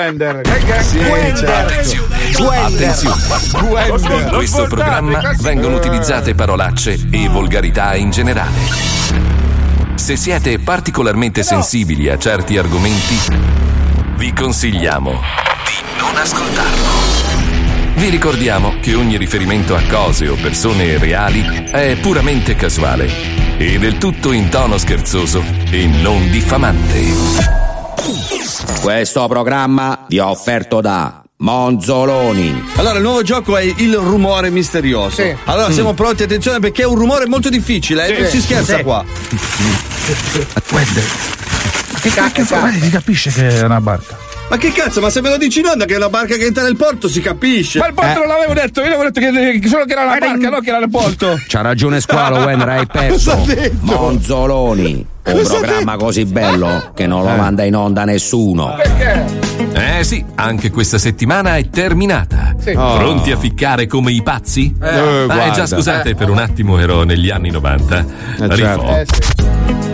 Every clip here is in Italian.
Wender. Sì, certo. Attenzione, in questo programma vengono utilizzate parolacce e volgarità in generale. Se siete particolarmente sensibili a certi argomenti, vi consigliamo di non ascoltarlo. Vi ricordiamo che ogni riferimento a cose o persone reali è puramente casuale e del tutto in tono scherzoso e non diffamante. Questo programma vi è offerto da Monzoloni. Allora, il nuovo gioco è il rumore misterioso. Sì. Allora, siamo pronti, attenzione, perché è un rumore molto difficile, eh? Sì. non si scherza Sì. qua. Wender. Ma che cacchio fa? Si capisce che è una barca. Ma che cazzo, ma se me lo dici in onda che è una barca che entra nel porto, si capisce. Ma il porto non l'avevo detto, io avevo detto che, che solo che era una barca, no che era il porto. C'ha ragione Squalo, Wender, hai perso. Monzoloni. Un Cosa programma così bello che non lo manda in onda nessuno. Eh sì, anche questa settimana è terminata. Sì. Pronti a ficcare come i pazzi? Eh, Ah, eh, guarda. già scusate, per un attimo ero negli anni 90. certo. Rifò. Eh, sì.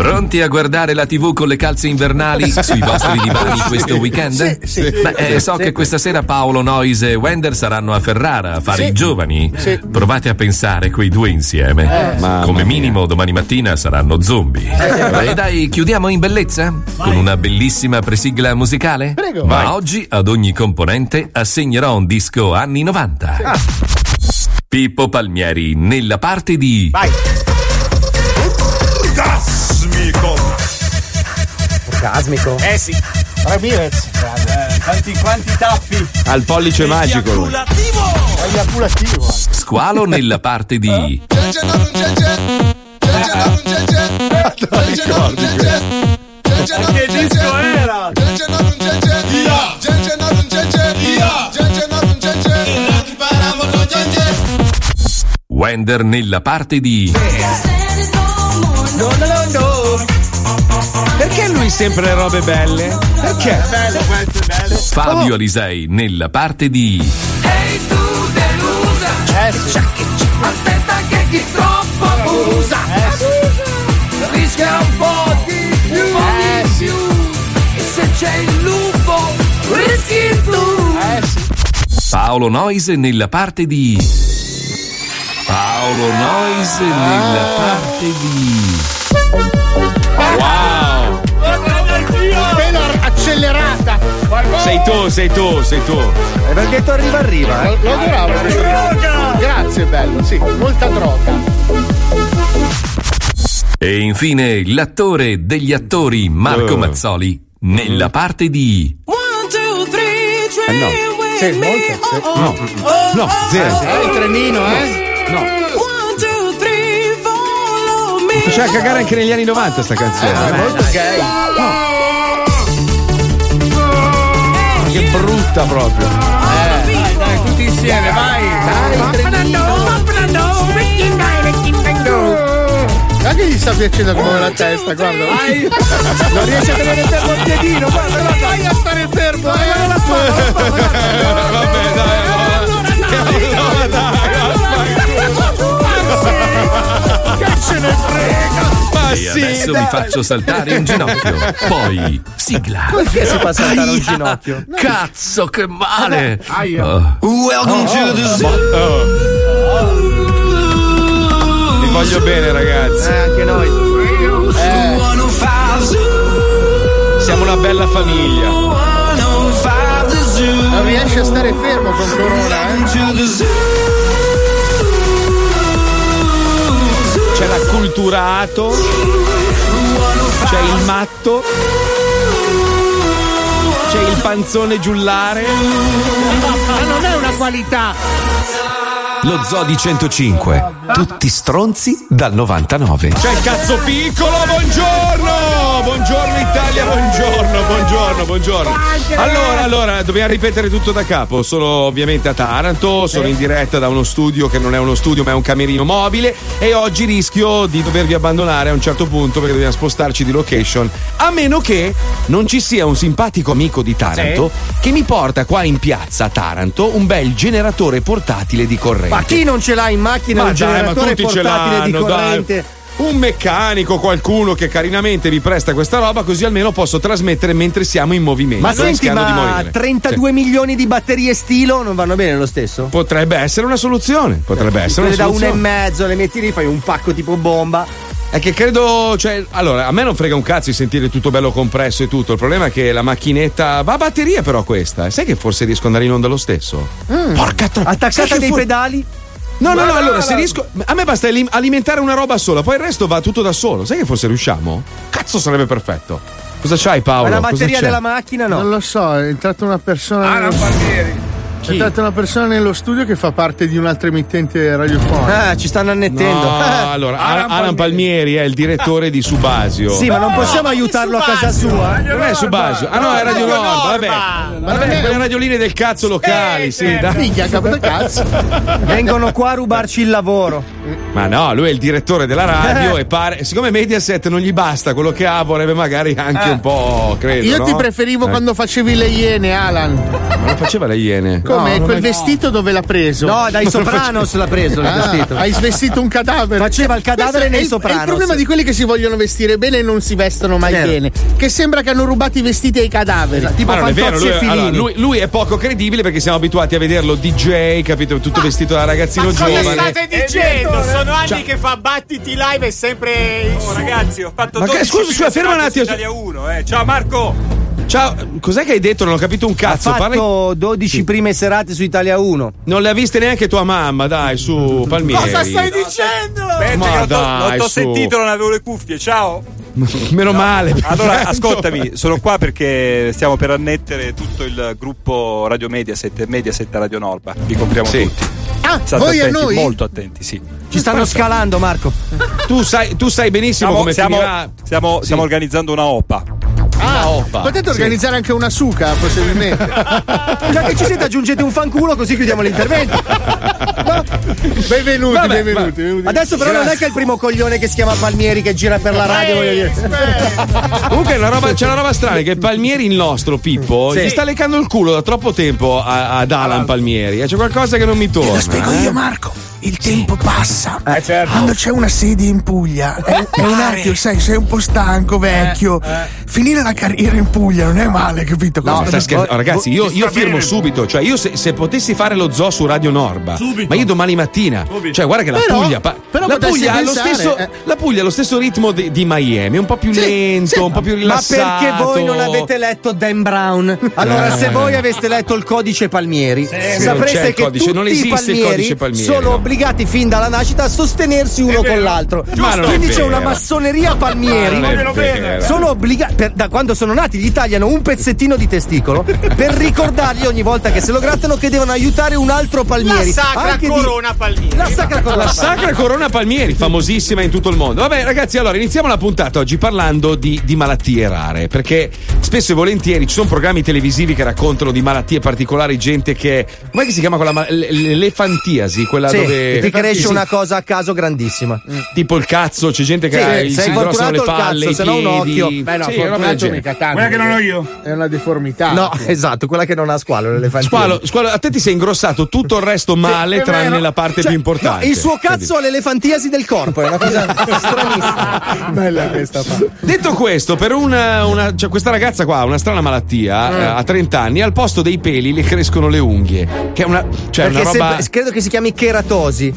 Pronti a guardare la TV con le calze invernali sui vostri divani questo weekend? Sì, sì. Beh, eh, so che questa sera Paolo Nois e Wender saranno a Ferrara a fare Sì. i giovani. Sì. Provate a pensare quei due insieme. Mamma Come minimo domani mattina saranno zombie. E dai, chiudiamo in bellezza? Con una bellissima presigla musicale? Prego. Ma Vai. oggi ad ogni componente assegnerò un disco anni 90. Pippo Palmieri nella parte di Vai. Orgasmico. Eh sì. Ramirez. Quanti, quanti tappi? Al pollice magico. lui. Eiaculativo. Squalo nella parte di Che disco era? Wender nella parte di No, no, no, no. Perché lui sempre le robe belle? Perché? Bello questo, bello. Fabio Alisei nella parte di Eh sì. Aspetta che chi troppo abusa Eh sì. rischia un po' di più, Eh sì. più. E se c'è il lupo rischi tu Eh sì. Paolo Noise nella parte di Paolo Noise nella parte di Sei tu, sei tu, sei tu. E perché tu arriva arriva, Lo, lo adoravo questo. Grazie, bello, sì, molta droga. E infine l'attore degli attori Marco Eh. Mazzoli nella parte di Eh, no. Sì, molto, sì. No, zero. Eh, il trenino, eh? Mi faceva cagare anche negli anni 90 sta Eh, canzone. è molto gay. Che brutta proprio. Dai, dai, tutti insieme, vai. Dai. Anche gli sta piacendo come la testa, guarda. Non riesce a tenere fermo il piedino, guarda. Vai a stare fermo, vai alla Vabbè, Che ce ne frega! Ma E sì, adesso dai. vi faccio saltare un ginocchio. Poi sigla. Perché si fa saltare un ginocchio? Cazzo, che male! Aia. Oh. Vi voglio bene, ragazzi. Eh, anche noi. Siamo una bella famiglia. Non riesce a stare fermo con Corona, eh? C'è l'acculturato. C'è il matto. C'è il panzone giullare. Ma non è una qualità! Lo Zodi 105. Tutti stronzi dal 99. C'è il cazzo piccolo, buongiorno! Buongiorno Italia, buongiorno, buongiorno, buongiorno. Allora, allora, dobbiamo ripetere tutto da capo. Sono ovviamente a Taranto, sono in diretta da uno studio che non è uno studio ma è un camerino mobile e oggi rischio di dovervi abbandonare a un certo punto perché dobbiamo spostarci di location, a meno che non ci sia un simpatico amico di Taranto che mi porta qua in piazza a Taranto un bel generatore portatile di corrente. Ma chi non ce l'ha in macchina Ma un dai, ma generatore tutti ce portatile di l'hanno, dai. Un meccanico, qualcuno che carinamente vi presta questa roba, così almeno posso trasmettere mentre siamo in movimento. Ma senti, ma morire. 32 milioni di batterie stilo non vanno bene lo stesso? Potrebbe essere una soluzione. Potrebbe essere Quelle una da uno e soluzione. mezzo, le metti lì, fai un pacco tipo bomba. È che credo, cioè, allora, a me non frega un cazzo di sentire tutto bello compresso e tutto. Il problema è che la macchinetta va a batteria, però questa. Sai che forse riesco ad andare in onda lo stesso? Porca tro- Sai Attaccata dei fu- pedali? No, no, no, allora se riesco. A me basta alimentare una roba sola, poi il resto va tutto da solo. Sai che forse riusciamo? Cazzo, sarebbe perfetto. Cosa c'hai, Paolo? Ma la Cosa batteria c'è? della macchina no. Non lo so, è entrata una persona. Alan nello... È entrata una persona nello studio che fa parte di un'altra emittente radiofonica. Ah, ci stanno annettendo. No, allora, Alan, Alan Palmieri è il direttore di Subasio. Sì, ma non possiamo aiutarlo a casa sua. Non è Subasio. Ah no, è Radio Norma, vabbè. Vabbè, quelle radioline del cazzo locali, sì, dai. Minchia, capo da cazzo. Vengono qua a rubarci il lavoro. Ma no, lui è il direttore della radio e pare. Siccome Mediaset non gli basta quello che ha, vorrebbe magari anche un po', credo. Io ti no? preferivo Eh, quando facevi le iene, Alan. Ma lo faceva le iene. Come? No, Quel è- vestito dove l'ha preso? No, dai Sopranos l'ha preso il Ah, vestito. Hai svestito un cadavere. Faceva il cadavere Questo è nei il- Sopranos. È il problema di quelli che si vogliono vestire bene e non si vestono mai Certo. bene. Che sembra che hanno rubato i vestiti ai cadaveri. Tipo Ma è vero, lui, e Filini. allora, lui- lui è poco credibile perché siamo abituati a vederlo DJ, capito? Tutto vestito da ragazzino giovane. dicendo? Sono anni che fa battiti live e sempre. Oh, ragazzi, ho fatto Ma che- 12 scusa, ferma un attimo. Italia 1, eh. Ciao Marco. Ciao, cos'è che hai detto? Non ho capito un cazzo. Parla- fatto 12 prime serate su Italia 1. Non le ha viste neanche tua mamma, dai, su Palmieri. Cosa stai dicendo? Aspetta, Ma t'ho- dai, non t'ho sentito, non avevo le cuffie. Ciao. Meno male. Allora, perfetto. ascoltami, sono qua perché stiamo per annettere tutto il gruppo Radio Mediaset e Mediaset Radio Norba. Vi compriamo Sì. tutti. Ah, State voi a attenti, noi? molto attenti, sì. Ci stanno scalando, Marco. Tu sai, tu sai benissimo Stiamo, come stiamo- finirà. stiamo- Sì. stiamo organizzando una OPA. Ah, Oppa. potete Sì. organizzare anche una suca, possibilmente. Già che ci siete, aggiungete un fanculo così chiudiamo l'intervento. benvenuti, Vabbè, benvenuti, benvenuti. Adesso però non è che è il primo coglione che si chiama Palmieri che gira per la radio, dire. Comunque una roba- c'è una roba strana che Palmieri, il nostro Pippo, Sì. gli sta leccando il culo da troppo tempo a- ad Alan Palmieri. C'è qualcosa che non mi torna. Lo spiego eh? io, Marco. Il tempo passa. Eh, certo. Quando c'è una sedia in Puglia, è, è un attimo, sai, sei un po' stanco, vecchio. Finire la carriera in Puglia non è male, capito? No, Cosa- stai scherzando? ragazzi, io, io firmo bene. subito. Cioè, io se, se potessi fare lo zoo su Radio Norba, ma io domani mattina, cioè, guarda che la Però- Puglia, pa- però la, Puglia ha lo pensare, stesso, eh. la Puglia ha lo stesso ritmo di, di Miami, un po' più Sì, lento, sì, un po' più Ma rilassato. perché voi non avete letto Dan Brown? Allora, se voi aveste letto il codice Palmieri, sapreste il che codice, tutti non i esiste il palmieri, codice Palmieri, sono no. Obbligati fin dalla nascita a sostenersi uno con l'altro. È Quindi c'è una massoneria Palmieri. Sono obbligati, per- da quando sono nati, gli tagliano un pezzettino di testicolo per ricordargli ogni volta che se lo grattano che devono aiutare un altro Palmieri. La sacra Anche di- corona Palmieri. La sacra corona. La Sacra Corona Palmieri, famosissima in tutto il mondo. Vabbè, ragazzi, allora iniziamo la puntata oggi parlando di, di malattie rare. Perché spesso e volentieri ci sono programmi televisivi che raccontano di malattie particolari, gente che. Com'è che si chiama quella? L'elefantiasi, quella Sì, dove. Ti cresce Sì, una cosa a caso grandissima. Tipo il cazzo, c'è gente che Sì, ha, sei si ingrossano le fortunato il palle, cazzo, se no un occhio. Beh, no, Sì, mica tanto. Quella che non ho io. È una deformità. No, esatto, quella che non ha squalo, l'elefantino. Squalo, squalo, a te ti sei ingrossato tutto il resto male, è tranne vero. la parte Cioè, più importante. no, il suo cazzo ha l'elefantiasi del corpo, è una cosa stranissima. Bella questa fa. Detto questo, per una, una- cioè questa ragazza qua ha una strana malattia, eh, a 30 anni, al posto dei peli le crescono le unghie. Che è una, cioè Perché una roba. se- credo che si chiami keratosi.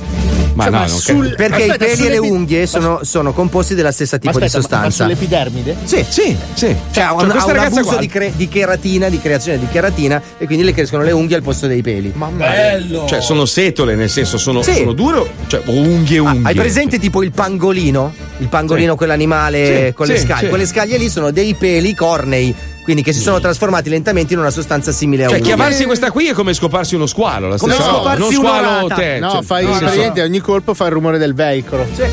ma Cioè, no, ma non sul- Perché Aspetta, i peli e le unghie sono, sono composti della stessa tipo Ma di aspetta, ma- ma sostanza. sull'epidermide? Sì, Sì, sì. Cioè, ha un, Cioè, ha un ragazza abuso di, cre- di cheratina, di creazione di cheratina, e quindi le crescono le unghie al posto dei peli. Ma Bello. Cioè, sono setole, nel senso, sono, Sì. sono dure o, cioè, unghie unghie. hai presente tipo il pangolino? Il pangolino, Sì. quell'animale Sì, con le scaglie. sì. Quelle scaglie lì sono dei peli cornei, quindi che si sono trasformati lentamente in una sostanza simile a Cioè, unghie. chiavarsi questa qui è come scoparsi uno squalo. La Come scoparsi non squalo te. No, cioè, fai senso- praticamente ogni colpo fa il rumore del velcro. Sai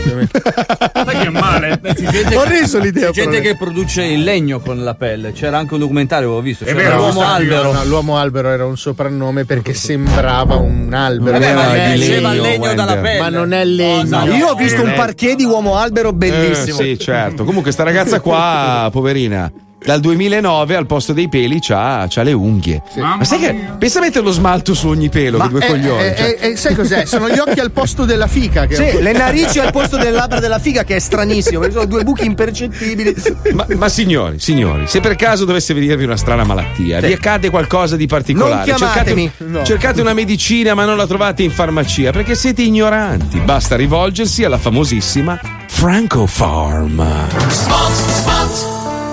che è male? Gente, Ho reso l'idea. c'è gente che produce il legno con la pelle. C'era anche un documentario, avevo visto. C'era vero, l'uomo albero. no, l'uomo albero era un soprannome perché sembrava un albero. Vabbè, ma di nasceva il legno, legno dalla pelle. Ma non è legno. Io ho visto un parquet di uomo albero Eh, bellissimo. sì, certo. Comunque, sta ragazza qua, poverina. Dal 2009 al posto dei peli c'ha, c'ha le unghie. Ma sai che. Pensa a mettere lo smalto su ogni pelo, Ma che due eh, coglioni. eh, cioè. sai cos'è? Sono gli occhi al posto della fica. Che Sì, le narici al posto delle labbra della figa, che è stranissimo, perché sono due buchi impercettibili. Ma, ma signori, signori, se per caso dovesse venirvi una strana malattia, Sì. vi accade qualcosa di particolare, Non chiamatemi. cercate, No. cercate una medicina ma non la trovate in farmacia perché siete ignoranti. Basta rivolgersi alla famosissima Franco Farm.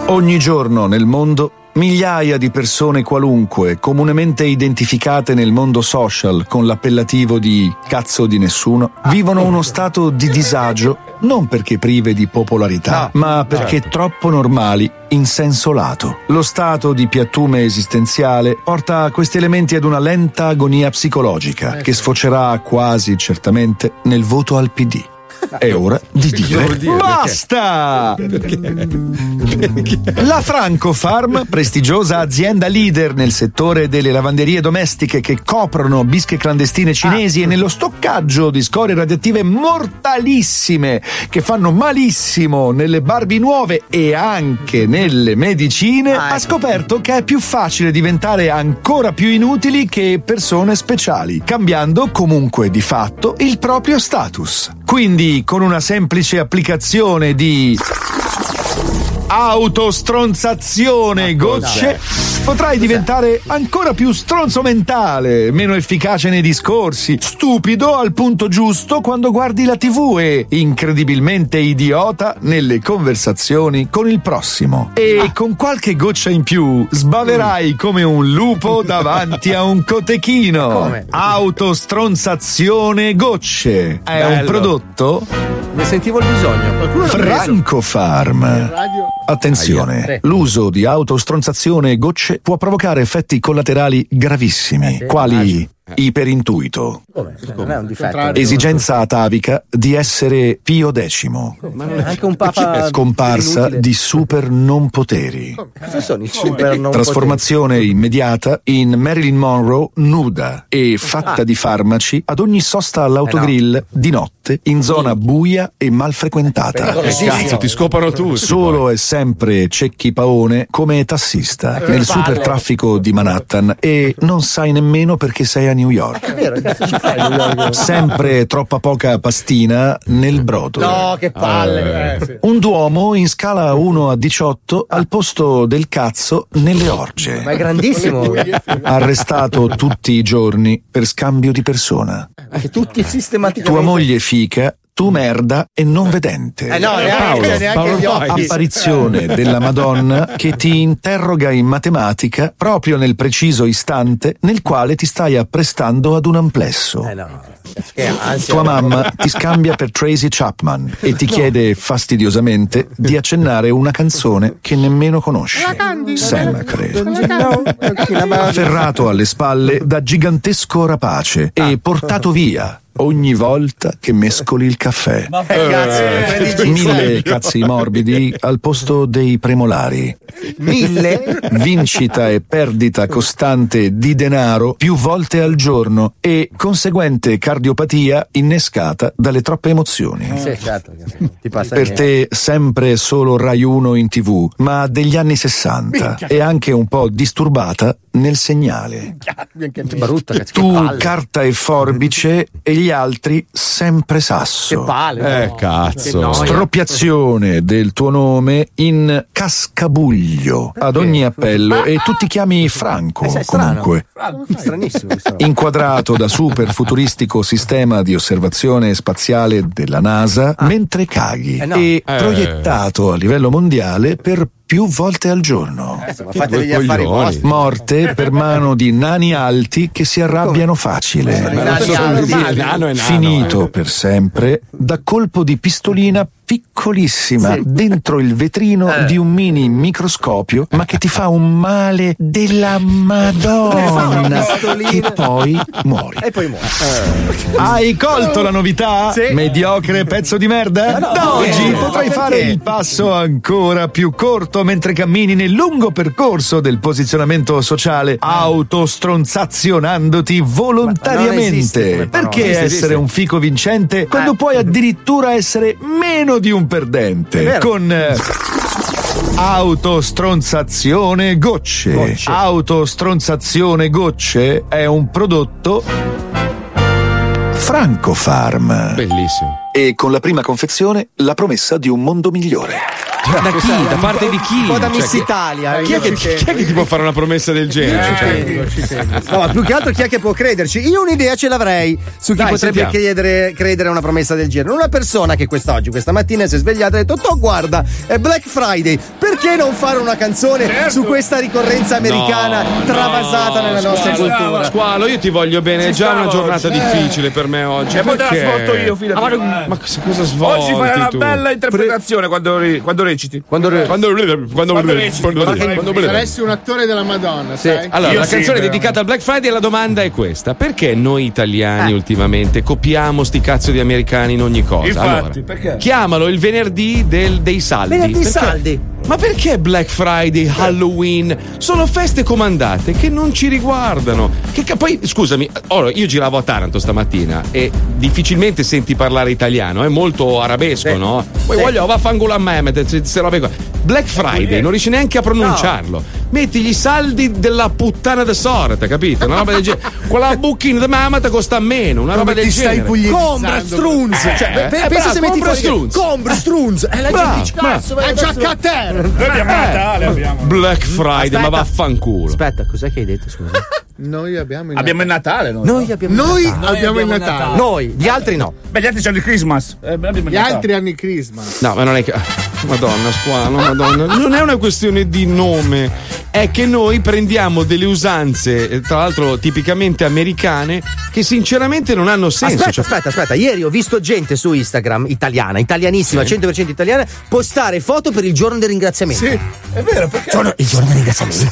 Ogni giorno nel mondo migliaia di persone qualunque, comunemente identificate nel mondo social con l'appellativo di cazzo di nessuno, vivono uno stato di disagio non perché prive di popolarità, ma perché certo. troppo normali in senso lato. Lo stato di piattume esistenziale porta questi elementi ad una lenta agonia psicologica che sfocerà quasi certamente nel voto al PD. È ora di dire basta! La Franco Farm, prestigiosa azienda leader nel settore delle lavanderie domestiche che coprono bische clandestine cinesi e nello stoccaggio di scorie radioattive mortalissime che fanno malissimo nelle Barbie nuove e anche nelle medicine, ha scoperto che è più facile diventare ancora più inutili che persone speciali, cambiando comunque di fatto il proprio status. Quindi, con una semplice applicazione di autostronzazione gocce potrai diventare ancora più stronzo mentale, meno efficace nei discorsi, stupido al punto giusto quando guardi la TV e incredibilmente idiota nelle conversazioni con il prossimo. E con qualche goccia in più sbaverai come un lupo davanti a un cotechino. Come? Autostronzazione gocce. È un Bello. prodotto Ne sentivo il bisogno. Franco Farm. Attenzione, l'uso di autostronzazione gocce può provocare effetti collaterali gravissimi, quali iperintuito, Non è un difetto. esigenza atavica di essere Pio X, Anche un papa. scomparsa di super non poteri. Trasformazione immediata in Marilyn Monroe nuda e fatta Ah. di farmaci ad ogni sosta all'autogrill di notte in zona buia e mal frequentata. Eh, cazzo, ti scopano tutti. Solo e sempre cecchi paone come tassista Eh, nel super traffico di Manhattan e non sai nemmeno perché sei a New York. È vero, che ci fai a New York? Sempre troppa poca pastina nel brodo. No, che palle. eh, sì. Un duomo in scala 1 a 18 al posto del cazzo nelle orge. Ma è grandissimo. Arrestato tutti i giorni per scambio di persona. Tutti sistematicamente. Tua moglie fica, tu merda e non vedente. Eh no, neanche, neanche gli occhi. Apparizione della Madonna che ti interroga in matematica proprio nel preciso istante nel quale ti stai apprestando ad un amplesso. Eh no. Tua mamma ti scambia per Tracy Chapman e ti chiede fastidiosamente di accennare una canzone che nemmeno conosci. Semacre. Afferrato alle spalle da gigantesco rapace e portato via ogni volta che mescoli il caffè. Eh, grazie, prendi Mille cazzi morbidi al posto dei premolari. Mille? Vincita e perdita costante di denaro più volte al giorno e conseguente cardiopatia innescata dalle troppe emozioni. Sì, certo. Per te sempre solo Rai 1 in tv, ma degli anni 60 e anche un po' disturbata nel segnale. cazzo, Tu carta e forbice e gli altri sempre sasso. Che palle. Eh, cazzo. noia. Stroppiazione del tuo nome in cascabuglio ad ogni appello e tu ti chiami Franco Eh, strano. comunque. Stranissimo. Inquadrato da super futuristico sistema di osservazione spaziale della NASA mentre caghi Eh, no. e Eh. proiettato a livello mondiale per più volte al giorno. Eh, ma fate degli affari coglioni. vostri. Morte per mano di nani alti che si arrabbiano facile. Finito eh. per sempre da colpo di pistolina piccolissima Sì. dentro il vetrino Eh. di un mini microscopio, ma che ti fa un male della Madonna che poi muori. E poi muore. Hai colto la novità? Sì. Mediocre pezzo di merda? no, da oggi no, potrai fare il passo ancora più corto mentre cammini nel lungo percorso del posizionamento sociale, autostronzazionandoti non esiste volontariamente. parola. Perché Esiste, essere esiste. un fico vincente quando puoi addirittura essere meno di un perdente? Con eh, Autostronzazione gocce. Gocce. Autostronzazione gocce è un prodotto Francofarm. Bellissimo. E con la prima confezione la promessa di un mondo migliore. Da chi? Da parte di chi? Un po' da Cioè, Miss chi- Italia. Chi è, che, chi è che ti può fare una promessa del genere? Cioè, No, ma più che altro chi è che può crederci? Io un'idea ce l'avrei su chi Dai, potrebbe chiedere, credere a una promessa del genere. Una persona che quest'oggi, questa mattina, si è svegliata e ha detto: "Toh, guarda, è Black Friday, perché non fare una canzone su questa ricorrenza americana No, travasata no, nella nostra squalo, cultura? Squalo, io ti voglio bene, è già stavo una giornata oggi. difficile per me oggi. E poi te la svolto io, fidati. Ma cosa, cosa svolti Oggi fai una tu? bella interpretazione quando, ri- quando reciti. Quando, quando, quando, Quando reciti, quando- quando fai- quando- Saresti un attore della Madonna, sai? Allora, Io la sì, canzone però. dedicata al Black Friday e la domanda è questa: perché noi italiani ultimamente copiamo sti cazzo di americani in ogni cosa? Infatti, allora, perché? chiamalo il venerdì del- dei saldi. Venerdì Perché- saldi. Ma perché Black Friday, Halloween sono feste comandate che non ci riguardano? Che ca- poi, scusami, ora io giravo a Taranto stamattina e difficilmente senti parlare italiano, è molto arabesco, Sì. no? Poi Sì. voglio vaffanculo a me, queste robe qua. Black Friday, non riesci neanche a pronunciarlo. Metti gli saldi della puttana de sorte, capito? Una roba del genere. Quella booking de mamata costa meno, una roba Come del ti stai genere. Combra Strunz! Cioè, Eh, eh, pensa bravo, se metti Combra fuori Strunz. Combra Strunz! E la gente dice cazzo, È già a terra! Noi abbiamo Natale, abbiamo. Black Friday, ma vaffanculo. Aspetta, cos'è che hai detto? Scusa. Noi abbiamo il Abbiamo il Natale, noi. Noi abbiamo Noi il Natale. abbiamo il Natale. Noi, gli altri no. Beh, gli altri c'hanno il Christmas. Eh, beh, Gli Natale. altri hanno il Christmas. No, ma non è che. Madonna, squalo, madonna. Non è una questione di nome, è che noi prendiamo delle usanze, eh, tra l'altro tipicamente americane, che sinceramente non hanno senso. Aspetta, Cioè, aspetta, aspetta. Ieri ho visto gente su Instagram, italiana, italianissima, 100% italiana, postare foto per il giorno del ringraziamento. Sì. È vero, perché? Giorno- il giorno del ringraziamento.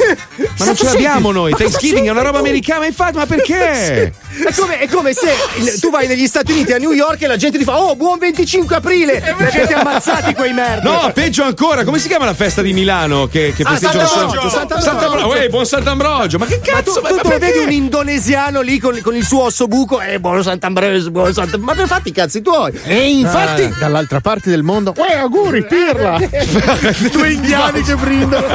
ma non ce l'abbiamo noi. Thanksgiving è una roba americana, ma infatti, ma perché? È come, è come se il- tu vai negli Stati Uniti a New York e la gente ti fa Oh, buon 25 aprile! E avete ammazzati quei merda! No, peggio ancora, come si chiama la festa di Milano che, che Ah, festeggiano Sant'Ambrogio, Sant'Ambrogio. Sant'Ambrogio, uè, buon Sant'Ambrogio, ma che Ma tu, cazzo? tu, tu vedi un indonesiano lì con, con il suo osso buco e buono Sant'Ambrogio, buono Sant'Ambrogio. Ma per fatti i cazzi tuoi! E infatti, dall'altra parte del mondo, uè, auguri, pirla! Due indiani che brindano.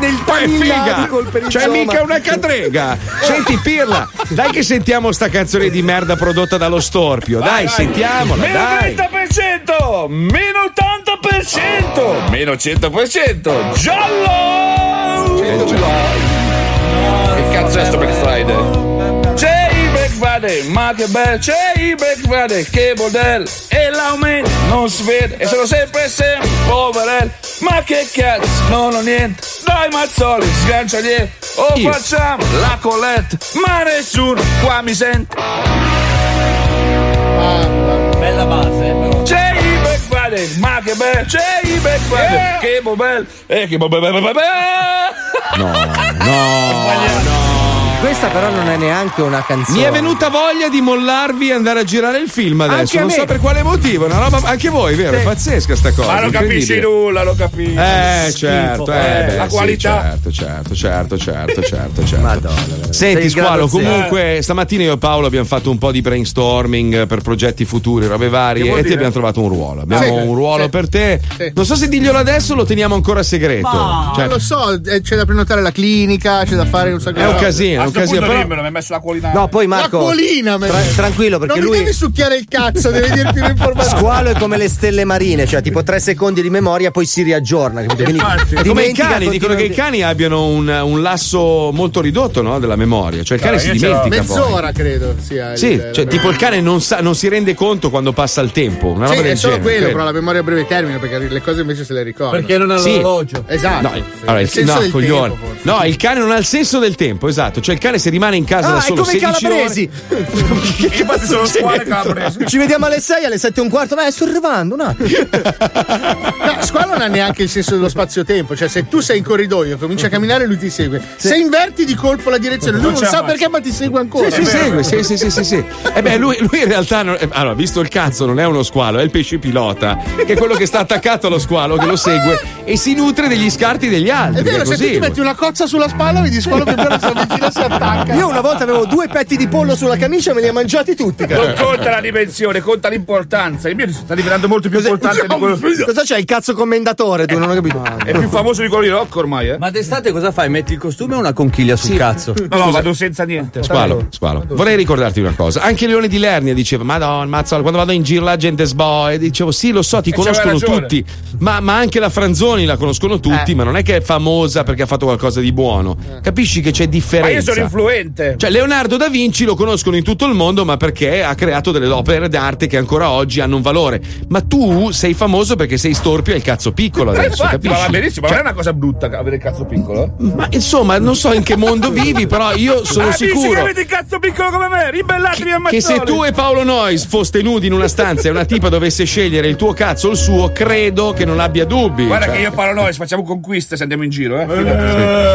Nel figa, c'è mica una catrega. Senti, Pirla, dai che sentiamo sta canzone di merda prodotta dallo Storpio. Dai, sentiamola, Meno dai. 30%! Meno 80%! Meno 100%! Giallo! Che cazzo è sto Black Friday? Friday, ma che bello! C'è il Black Friday, che bordello! E l'aumento non si vede, e sono sempre sempre poverelli! Ma che cazzo, non ho niente! Dai mazzoli, sgancia niente! O Io. facciamo la colletta, ma nessuno qua mi sente! Bella base, eh, però. C'è il Black Friday, ma che bello! C'è il Black Friday, che bello! E che bello! No, no, no. Questa però non è neanche una canzone. Mi è venuta voglia di mollarvi e andare a girare il film adesso. Non so per quale motivo. Una roba, anche voi, vero? È pazzesca sta cosa. Ma non capisci nulla, lo capisci. Eh, certo, eh, Eh, beh, la sì, qualità. certo, certo, certo, certo, certo, certo. Madonna, Senti, Squalo, comunque stamattina io e Paolo abbiamo fatto un po' di brainstorming per progetti futuri, robe varie, e ti abbiamo trovato un ruolo. Abbiamo Sì, un ruolo sì, per te. sì. Non so se diglielo adesso lo teniamo ancora segreto. Cioè, Non lo so, eh, c'è da prenotare la clinica, c'è da fare un sacco è un robe. casino, è un casino. Punto Però... dimmelo, mi hai messo la qualità. No, poi Marco. L'acquolina, me- tra- tranquillo, perché non lui. mi devi succhiare il cazzo, devi dirti l'informazione. Squalo è come le stelle marine, cioè tipo tre secondi di memoria, poi si riaggiorna. Quindi come i cani, dicono che i cani abbiano un, un lasso molto ridotto no, della memoria, cioè il cane si dimentica. poi. Mezz'ora credo sia. Sì, la- cioè tipo il cane non, sa- non si rende conto quando passa il tempo, una roba Sì, del è solo genere, quello, credo. però la memoria a breve termine, perché le cose invece se le ricorda. Perché non ha Sì. l'orologio. Esatto. No, Sì. allora, il, il senso no, del coglione. tempo, forse. no, il cane non ha il senso del tempo, esatto. Cioè, il cane se rimane in casa da Ah, è solo come i 16 calabresi. ore. che Infatti sono squale calabrese. Ci vediamo alle 6, alle 7 e un quarto. Beh, sto arrivando, un attimo. No, Squalo non ha neanche il senso dello spazio-tempo. Cioè, se tu sei in corridoio, cominci a camminare, lui ti segue. Se inverti di colpo la direzione, lui Non sa perché, ma ti segue ancora. Sì, segue, sì, sì, sì, sì, sì. E beh, lui, lui in realtà, non- eh, allora, visto il cazzo, non è uno squalo, è il pesce pilota, che è quello che sta attaccato allo squalo, che lo segue e si nutre degli scarti degli altri. È vero, che se tu ti metti una cozza sulla spalla, vedi Squalo che però si avvicina si attacca. Io una volta avevo due petti di pollo sulla camicia me li ha mangiati tutti, Non conta la dimensione, conta l'importanza. Il mio sta diventando molto più importante di quello. Cosa c'è il cazzo commendatore? Tu non ho capito. È più famoso di quello di Rocco ormai, eh? Ma d'estate cosa fai? Metti il costume o una conchiglia sul cazzo? No, no, vado senza niente. Squalo, squalo. Vorrei ricordarti una cosa. Anche Leone di Lernia diceva: Madonna, mazzo, quando vado in giro la gente sboia. E dicevo: Sì, lo so, ti E conoscono tutti. Ma, ma anche la Franzoni la conoscono tutti, Eh. ma non è che è famosa perché ha fatto qualcosa di buono. Capisci che c'è Ma differenza. Sono influente. Cioè, Leonardo da Vinci lo conoscono in tutto il mondo, ma perché ha creato delle opere d'arte che ancora oggi hanno un valore. Ma tu sei famoso perché sei storpio e il cazzo piccolo Eh, adesso, infatti, ma va benissimo, ma Cioè, non è una cosa brutta avere il cazzo piccolo. ma insomma, non so in che mondo vivi, però io sono che sicuro avete il cazzo piccolo come me, ribellatevi a che se tu e Paolo Noyes foste nudi in una stanza e una tipa dovesse scegliere il tuo cazzo o il suo, credo che non abbia dubbi. Guarda Cioè, che io parlo noi, facciamo conquiste se andiamo in giro, eh.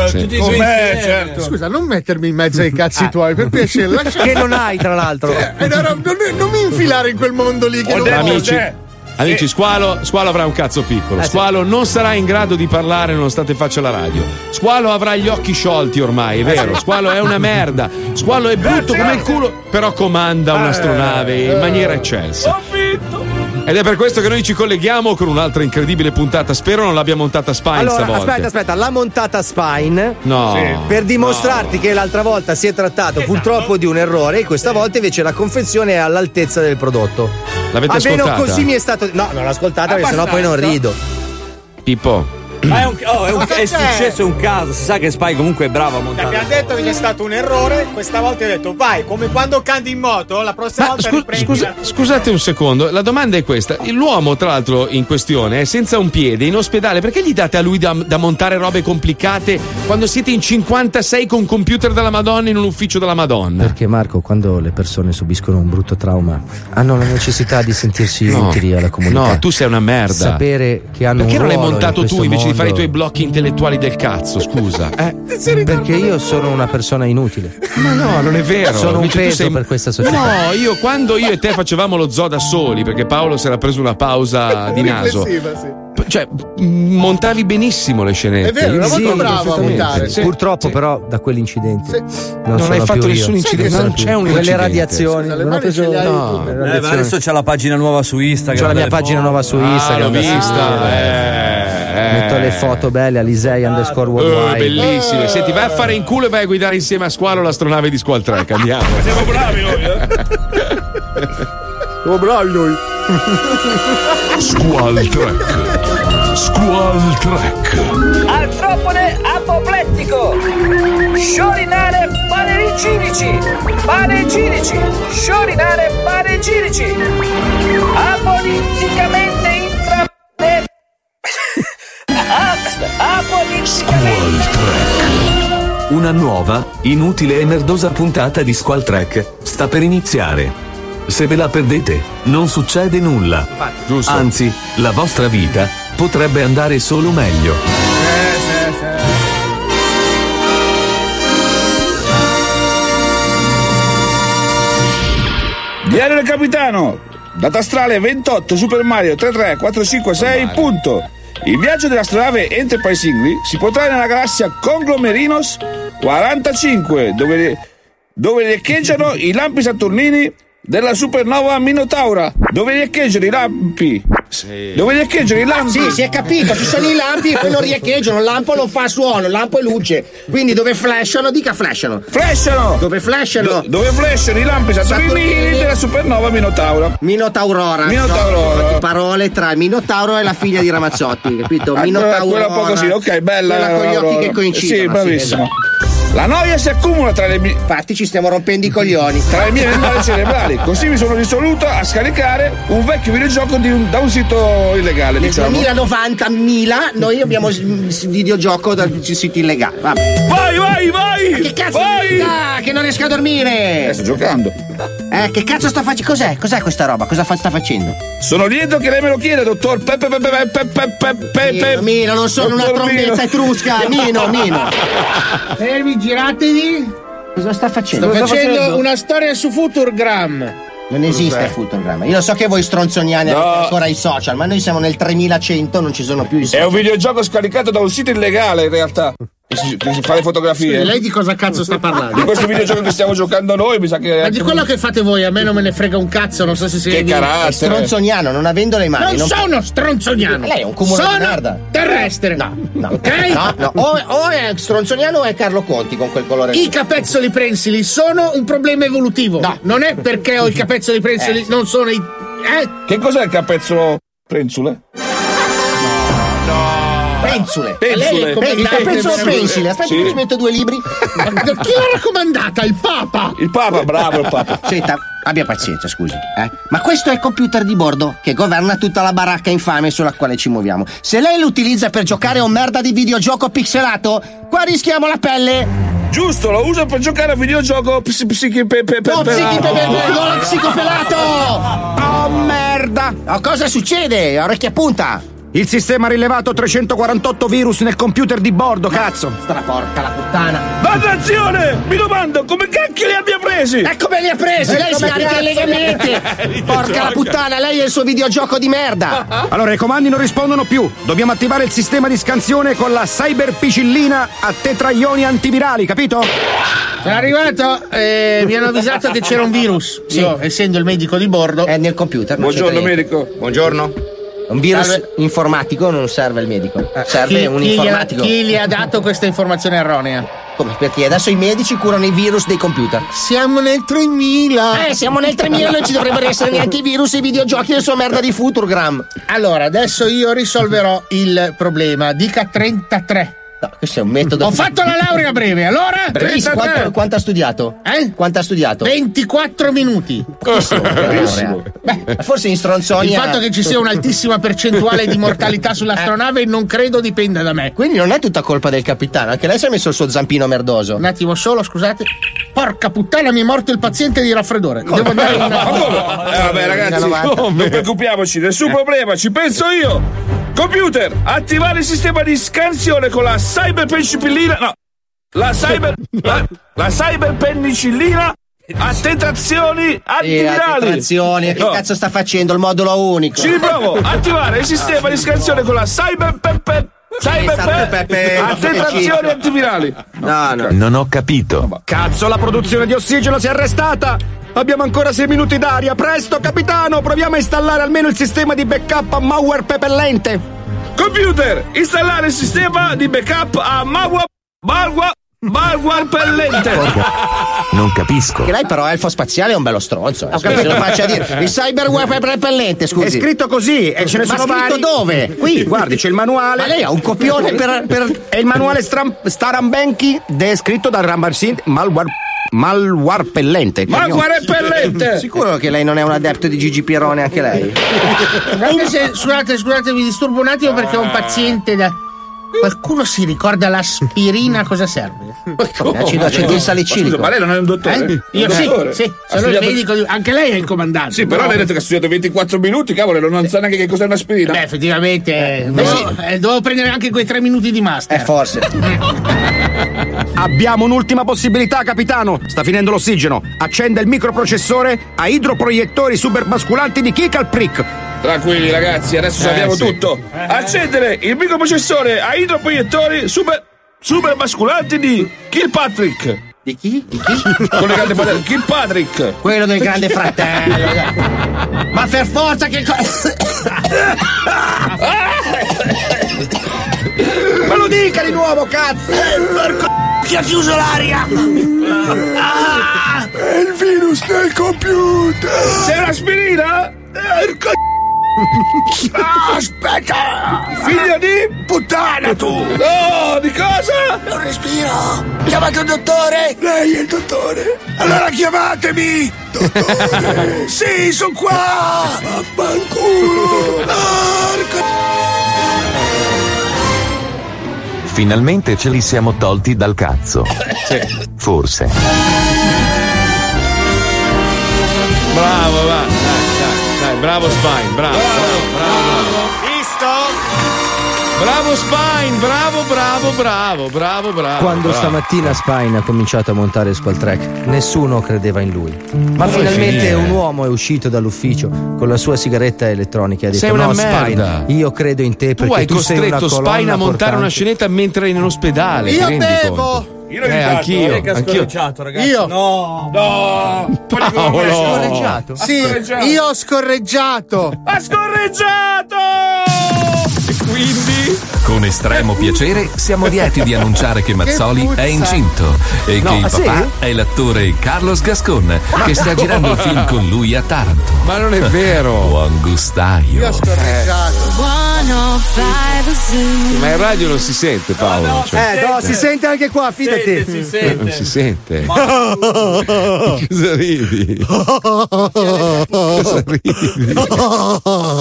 sì, sì. Tutti insieme. certo. Scusa, non mettermi in mezzo ai cazzi tuoi, per piacere. lascia- Che non hai, tra l'altro. Eh, no, no, non, non mi infilare in quel mondo lì che Ho non detto. Amici, te. amici Squalo, Squalo avrà un cazzo piccolo. Squalo non sarà in grado di parlare nonostante faccia la radio. Squalo avrà gli occhi sciolti ormai, è vero. Squalo è una merda. Squalo è brutto come il culo, però comanda un'astronave in maniera eccelsa. Ed è per questo che noi ci colleghiamo con un'altra incredibile puntata. Spero non l'abbia montata Spine Allora, stavolta. aspetta, aspetta, l'ha montata Spine. No. Per dimostrarti che l'altra volta si è trattato purtroppo di un errore, questa volta invece la confezione è all'altezza del prodotto. L'avete Almeno ascoltata? così mi è stato. No, non l'ho ascoltata perché sennò poi non rido. Pippo. Ma è, un, oh, è, un- è successo un caso, si sa che Spy comunque è bravo a montare. Abbiamo detto che c'è stato un errore, questa volta hai detto vai, come quando canti in moto, la prossima Ma volta scu- riprendi scusa- scusate un secondo, la domanda è questa. L'uomo, tra l'altro, in questione è senza un piede in ospedale. Perché gli date a lui da, da montare robe complicate quando siete in 56 con computer della Madonna in un ufficio della Madonna? Perché Marco, quando le persone subiscono un brutto trauma, hanno la necessità di sentirsi No. utili alla comunità. No, tu sei una merda. Sapere che hanno Perché un non l'hai ruolo in montato tu invece di fare i tuoi blocchi intellettuali del cazzo? Scusa. Eh? Perché io sono una persona inutile. Ma no, non è vero. Sono un Invece peso sei- per questa società. No, io quando io e te facevamo lo zoo da soli, perché Paolo si era preso una pausa di naso. Sì. Cioè, montavi benissimo le scenette. È vero, era Io- molto sì, bravo a montare. Sì. Purtroppo, però, da quell'incidente non, Non sono hai fatto più io. nessun incidente, non c'è un Quelle radiazioni. Scusa, le non ho preso- no, Eh, adesso c'è la pagina nuova su Instagram. C'ho la mia pagina nuova su Ah, Instagram. l'ho sì, vista. sì. eh, eh. Metto le foto belle, Alisei underscore Eh, worldwide. bellissime. Senti, vai a fare in culo e vai a guidare insieme a Squalo l'astronave di Squall Trek. Andiamo. Siamo bravi noi, eh. Siamo bravi noi. Squall Trek. Squall Trek. Artropode apoplettico. Sciorinare panegirici. Panegirici. Sciorinare panegirici. Apoliticamente intra... eh, Apoliticamente... Una nuova, inutile e merdosa puntata di Squall Trek sta per iniziare. Se ve la perdete, non succede nulla. Giusto. Anzi, la vostra vita potrebbe andare solo meglio. Diario del capitano. Data astrale 28 Super Mario 33456 punto. Il viaggio dell'astronave Enterprise Ingli si potrà nella galassia Conglomerinos 45 dove, dove riecheggiano i lampi saturnini della supernova Minotaura dove riecheggiano i lampi dove riecheggiano i lampi Sì, si è capito, ci sono i lampi e poi non riecheggiano, il lampo non fa suono, il lampo è luce. Quindi dove flashano, dica flashano. Flashano! Dove flashano? Do- dove flashano i lampi saturnini della supernova Minotaura Minotaurora. Minotaurora. Sono parole tra il Minotauro e la figlia di Ramazzotti, capito? Ah, Minotaurora. quella un po' così, ok, bella. Quella con gli occhi che coincidono. Sì, bravissimo. esatto. La noia si accumula tra le, mie- Infatti ci stiamo rompendo i coglioni. tra le mie membrane cerebrali. Così mi sono risoluto a scaricare un vecchio videogioco di un- da un sito illegale, Nel diciamo. 2090 mila noi abbiamo s- videogioco dal sito illegale. Vabbè. Vai, vai, vai! Ma che cazzo Vai! Ah, che non riesco a Eh, dormire! sto giocando. Eh, che cazzo sta facendo? Cos'è? Cos'è questa roba? Cosa fa- sta facendo? Sono lieto che lei me lo chieda, dottor Peppe Peppe Peppe Peppe Peppe. Mino, Mino, non sono una Dottor Mino. trombetta etrusca, Mino, Mino. Fermi, giratevi. Cosa sta facendo? Sto Cosa facendo una storia su Futurgram. Non esiste il Futurgram. Io lo so che voi stronzoniani No. avete ancora i social, ma noi siamo nel 3100, non ci sono più i È social. un videogioco scaricato da un sito illegale, in realtà. Che si, che si fa le fotografie. Scusi, lei di cosa cazzo sta parlando? Di questo videogioco che stiamo giocando noi, mi sa che. Ma di quello che fate voi, a me non me ne frega un cazzo, non so se si Che carattere. Stronzoniano, non avendo le mani. Non sono stronzoniano. Lei è un cumulo sono di merda. terrestre. No, no. Ok? No, no. O, o è stronzoniano o è Carlo Conti con quel colore. I capezzoli prensili sono un problema evolutivo. No. Non è perché ho i capezzoli prensili, Eh, non sono i. Eh? Che cos'è il capezzolo prensule? Pensule. Pensule. Il capezzolo Sì. pensile. Aspetta, Sì. che ci metto due libri. Chi l'ha raccomandata? Il Papa! Il Papa, bravo il Papa. Senta, abbia pazienza, scusi. eh. Ma questo è il computer di bordo che governa tutta la baracca infame sulla quale ci muoviamo. Se lei lo utilizza per giocare a un merda di videogioco pixelato, qua rischiamo la pelle. Giusto, lo uso per giocare a videogioco psi, psichi, pe, pe, pe, No, pe- psichi, pe, pe, pe, no, lo psicopelato! Oh merda! Oh, cosa succede? Orecchia punta! Il sistema ha rilevato 348 virus nel computer di bordo, cazzo! Stra porca la puttana! Dannazione! Mi domando come cacchio li abbia presi! Ecco me li ha presi! Lei si carica illegalmente! Porca la puttana, lei e il suo videogioco di merda! Allora, i comandi non rispondono più. Dobbiamo attivare il sistema di scansione con la cyberpicillina a tetraioni antivirali, capito? Sono arrivato e mi hanno avvisato che c'era un virus. Io, essendo il medico di bordo. È nel computer. Buongiorno medico. Buongiorno. Un virus Salve. informatico non serve il medico. Serve Chi, un chi gli ha, informatico. chi gli ha dato questa informazione erronea? Come? Perché adesso i medici curano i virus dei computer. Siamo nel 3000. Eh, siamo nel 3000 non ci dovrebbero essere neanche i virus e i videogiochi del suo merda di Futurgram. Allora, adesso io risolverò il problema. Dica 33. No, questo è un metodo. Ho fatto la laurea breve, allora? Brevissimo. 33. Quanto, quanto ha studiato? Eh? Quanto ha studiato? 24 minuti. Bravissimo. Beh, forse in Il stronzonia. fatto che ci sia un'altissima percentuale di mortalità sull'astronave non credo dipenda da me. Quindi non è tutta colpa del capitano, anche lei si è messo il suo zampino merdoso. Un attimo solo, scusate. Porca puttana, mi è morto il paziente di raffreddore. Devo andare in come? Eh, vabbè, ragazzi, non preoccupiamoci, nessun problema, ci penso io. Computer, attivare il sistema di scansione con la cyberpenicillina. No, la cyber. La, la cyberpenicillina a tetrazioni Sì, antivirali. attrazioni, che No. cazzo sta facendo? Il modulo unico. Ci riprovo, attivare il sistema di scansione con la cyberpepe. Cyberpepe a tetrazioni antivirali. No, no. Non ho capito. Cazzo, la produzione di ossigeno si è arrestata! Abbiamo ancora 6 minuti d'aria. Presto, capitano, proviamo a installare almeno il sistema di backup a malware pepellente. Computer, installare il sistema di backup a Magua. Malware. Malware pellente. Non capisco. Che lei però elfo spaziale è un bello stronzo. Eh. Se lo faccia dire. Il cyber web repellente, scusi. È scritto così e ce ne Ma sono scritto vari. dove? Qui, guardi, c'è il manuale. Ma lei ha un copione per. per... È il manuale Stram- Starambenchi descritto da Rambarsin malware, malware pellente. Malware pellente. Sicuro che lei non è un adepto di Gigi Pierone, anche lei? Scusate, se- scusate, scusate, vi disturbo un attimo perché ho un paziente da. Qualcuno si ricorda l'aspirina a cosa serve? Acido acetilsalicilico. Scusa, ma lei non è un dottore? Eh? Io Un sì, dottore? sì, sono il studiato- medico di... Anche lei è il comandante. Sì, però No. lei ha detto che ha studiato 24 minuti, cavolo, non sa neanche che cos'è un'aspirina. Beh, effettivamente. Eh, dovevo, eh, dovevo prendere anche quei tre minuti di master. Eh, forse. Abbiamo un'ultima possibilità, capitano. Sta finendo l'ossigeno. Accenda il microprocessore a idroproiettori superbasculanti di Kikal Prick. Tranquilli ragazzi, adesso Eh, sappiamo sì. tutto. Accendere il microprocessore a idroproiettori super, super basculanti di Kilpatrick. Di chi? Di chi? Con il grande fratello, Kilpatrick. Quello del grande fratello. Ma per forza che. Ma lo dica di nuovo, cazzo! Chi ha chiuso l'aria? Ah! È il virus del computer! Sei un'aspirina? Ah, aspetta! Figlio di Puttana tu! No, di cosa? Non respiro! Chiamate un dottore! Lei è il dottore! Allora chiamatemi! Dottore! Sì, sono qua! Vaffanculo! Porco! Finalmente ce li siamo tolti dal cazzo. Forse. Bravo, va. Bravo Spine, bravo, bravo, bravo. Visto? Bravo Spine, bravo, bravo, bravo, bravo, bravo. Quando bravo. stamattina Spine ha cominciato a montare Squall Track, nessuno credeva in lui. Ma Vuoi finalmente finire? un uomo è uscito dall'ufficio con la sua sigaretta elettronica e ha detto: Sei una No, merda." Spine, io credo in te Tu perché hai tu sei una costretto Spine a montare portante." una scenetta mentre eri in ospedale. Io rendi bevo! conto? Io Eh, anch'io, anch'io. Io? No, no. Paolo. Sì, io ho scorreggiato. Ha scorreggiato! Quindi? Con estremo piacere siamo lieti di annunciare che Mazzoli puzza. è incinto e No, che il ah, sì? papà è l'attore Carlos Gascon che sta girando il film con lui a Taranto. Ma non è vero. Buon gustaio. scorreggiato. Ma in radio non si sente Paolo. cioè. Eh, no, si sente anche qua, fidati. Si Non sente. si sente. Cosa ridi? Cosa ridi?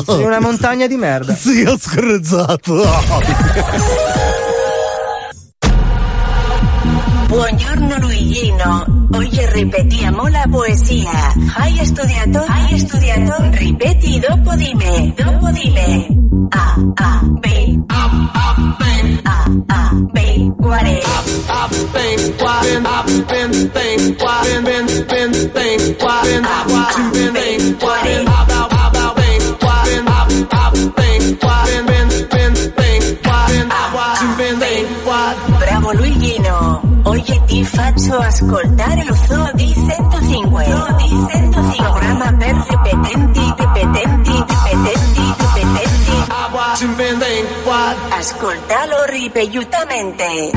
Sei una montagna di merda. Sì, ho scorreggiato. Buongiorno Luigino, hoy repetíamos la poesía. ¿Hay estudiato? ¿Hay estudiato? Ripeti, dopo dime, dopo dime. A, A, B. A, A, B. A, A, B. Guare. Bravo oye ti faccio ascoltare lo Zoo di 105. Zoo di 105. Programma per ripetenti, ripetenti, ripetenti, ripetenti. Ascoltalo ripetutamente.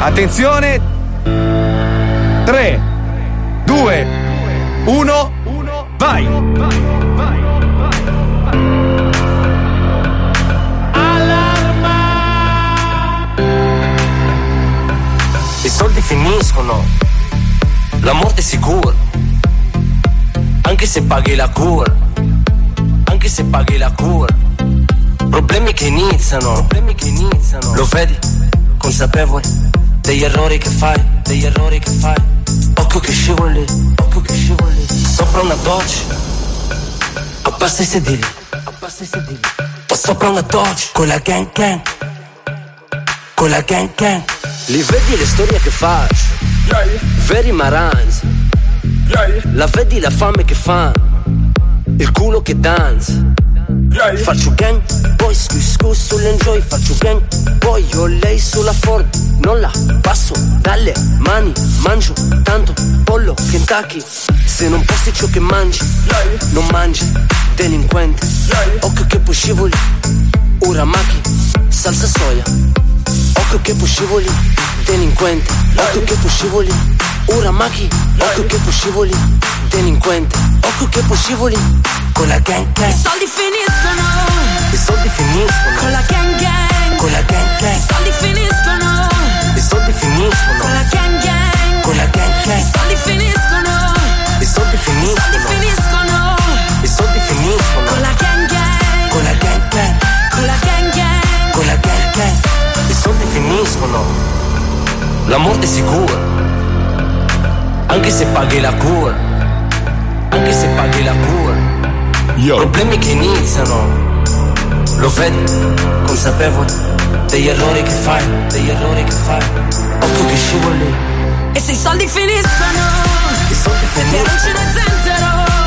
Attenzione! 3, 2, 1, vai! I finiscono, la morte è sicura. Anche se paghi la cura, anche se paghi la cura. Problemi che iniziano, problemi che iniziano. Lo vedi, consapevole degli errori che fai, degli errori che fai. Occhio che scivoli, occhio che scivoli. Sopra una doccia, abbassa i sedili, abbassa i sedili. O sopra una doccia, con la gang gang, con la gang gang. Li vedi le storie che faccio, veri marans. La vedi la fame che fa, il culo che danza. Faccio gang, poi scu scu sull'enjoy Faccio gang, poi ho lei sulla Ford. Non la passo dalle mani Mangio tanto pollo Kentucky Se non passi ciò che mangi Non mangi, delinquente Occhio che poi scivoli Uramaki, salsa soia Occhio che poi scivoli Delinquente Occhio che poi scivoli Uramaki Occhio che poi scivoli Delinquente Occhio che poi scivoli Con la gang gang I soldi finiscono i soldi finiscono con la gang gang. con la gang gang. I soldi finiscono I soldi finiscono con la gang gang. con la gang I gang. soldi finiscono. I soldi I soldi finiscono. finiscono I soldi finiscono con la gang gang. con la gang gang. Con la gang gang. Con la gang gang. I soldi finiscono. La morte è sicura. Anche se paghi la cura. Anche se paghi la cura. Problemi che iniziano. Lo vedi, consapevole degli errori che fai, degli errori che fai. Occhio che scivoli, E se i soldi finiscono i soldi e non finiscono. ce ne zenzero.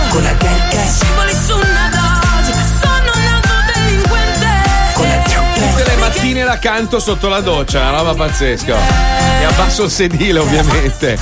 Con la gang E gang. Mattine la canto sotto la doccia, una roba pazzesca. E abbasso il sedile, ovviamente.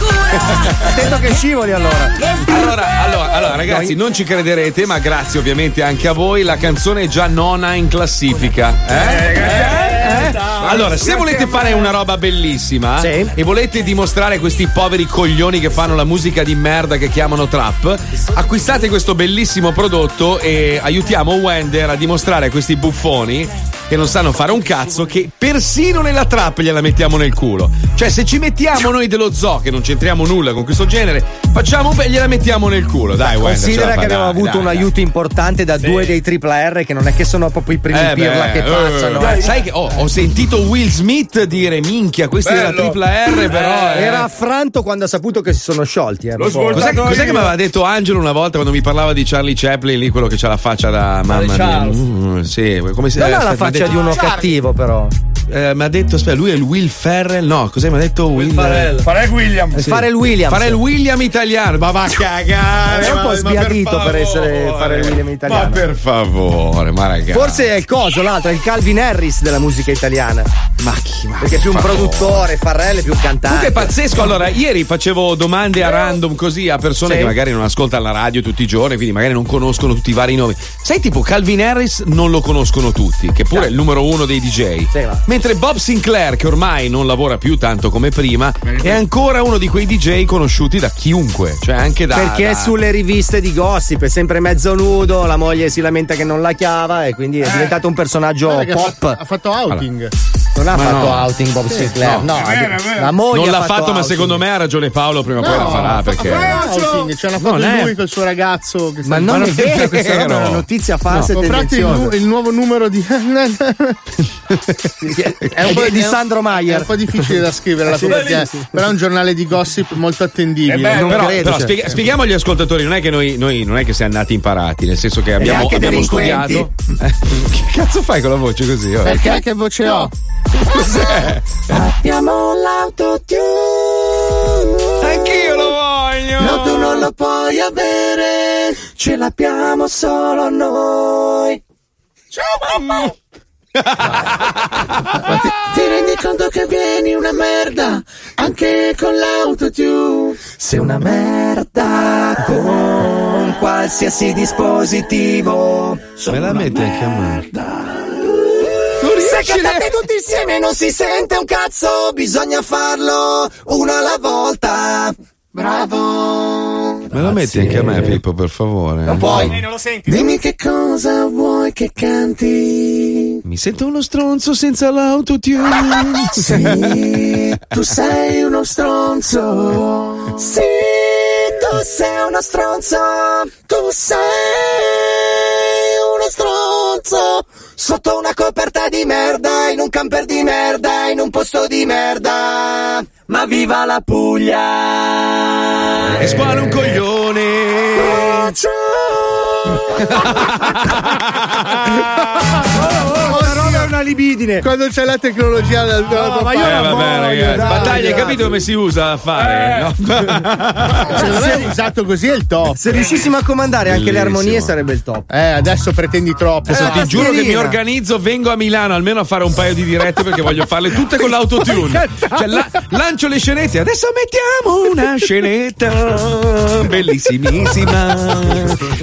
Attento che scivoli allora. Allora, allora, allora, ragazzi, non ci crederete, ma grazie ovviamente anche a voi. La canzone è già nona in classifica. Eh? Eh? Allora, se volete fare una roba bellissima Sì. e volete dimostrare questi poveri coglioni che fanno la musica di merda che chiamano trap, acquistate questo bellissimo prodotto e aiutiamo Wender a dimostrare a questi buffoni che non sanno fare un cazzo, che persino nella trap gliela mettiamo nel culo. Cioè, se ci mettiamo noi dello zoo, che non c'entriamo nulla con questo genere, facciamo beh, gliela mettiamo nel culo. Dai, Wender, Considera la che abbiamo dai, avuto dai, un dai. aiuto importante da due dei AAA R che non è che sono proprio i primi Eh, pirla beh, che eh, passano. dai, eh. sai che ho, ho sentito Will Smith dire minchia, questi della Bello. tripla R, però. eh. Era affranto quando ha saputo che si sono sciolti. Eh. Cos'è, cos'è che mi aveva detto Angelo una volta quando mi parlava di Charlie Chaplin, lì quello che c'ha la faccia da mamma mia? Mm, sì, come si ha aspetta, la ha faccia di uno cattivo, però. Eh, mi ha detto, aspetta, lui è il Will Ferrell? No, cos'è? Mi ha detto Will, Farrell. Farrell Williams. Sì. Farrell Williams. Farrell William italiano, ma va a cagare. È un po' ma- ma sbiadito per, essere favore. Farrell Williams italiano. Ma per favore, ma ragazzi. Forse è il coso, l'altro, è il Calvin Harris della musica italiana. Ma chi? Perché è più un produttore, Farrell è più un cantante. Comunque è pazzesco. Allora, ieri facevo domande a random così a persone Sì. che magari non ascoltano la radio tutti i giorni, quindi magari non conoscono tutti i vari nomi. Sai, tipo Calvin Harris non lo conoscono tutti, che pure è il numero uno dei DJ. Mentre Bob Sinclair, che ormai non lavora più tanto come prima, è ancora uno di quei DJ conosciuti da chiunque, cioè anche da. Perché da- è sulle riviste di gossip, è sempre mezzo nudo, la moglie si lamenta che non la chiava e quindi è diventato un personaggio che ha pop. fatto- ha fatto outing. Non ha Ma fatto no. outing Bob Sì. Sinclair, no, No. È è vero. la moglie non ha l'ha fatto, ma outing. secondo me ha ragione Paolo. Prima o poi la farà perché. outing, c'è una foto Non di è- lui col suo ragazzo. Che Ma non è vero, questa è una notizia falsa e Comprate il, il nuovo numero di. è un po' Di- di Sandro Maier. È un po' difficile da scrivere, la Sì, perché- bellissimo. però è un giornale di gossip molto attendibile. Eh beh, però, però cioè. spieghiamo agli ascoltatori, non è che noi, noi non è che siamo nati imparati, nel senso che abbiamo, abbiamo studiato. Eh, che cazzo fai con la voce così? oh? Perché che voce ho? Cos'è? Abbiamo l'autotune. Anch'io lo voglio. No, tu non lo puoi avere. Ce l'abbiamo solo noi. Ciao mamma. Ti, ti rendi conto che vieni una merda anche con l'autotune? Sei una merda con qualsiasi dispositivo. Me la metti anche a me. Se cantate tutti insieme non si sente un cazzo, bisogna farlo uno alla volta. Bravo. Me la metti anche a me, Pippo, per favore. Non puoi. Dimmi che cosa vuoi che canti. Mi sento uno stronzo senza l'autotune. Sì, tu sei uno stronzo. Sì, tu sei uno stronzo. Tu sei uno stronzo. Sotto una coperta di merda, in un camper di merda, in un posto di merda. Ma viva la Puglia! E squalo un coglione. Una libidine. Quando c'è la tecnologia del No, ma io Eh, la vabbè, ragazzi. Battaglia, hai capito come si usa a fare? No? Secondo me usato così è il top. Se riuscissimo a comandare anche le Bellissimo. armonie sarebbe il top. Eh, adesso pretendi troppo. Adesso ti giuro che mi organizzo, vengo a Milano almeno a fare un paio di dirette perché voglio farle tutte con l'autotune. Cioè, la- lancio le scenette. Adesso mettiamo una scenetta bellissimissima.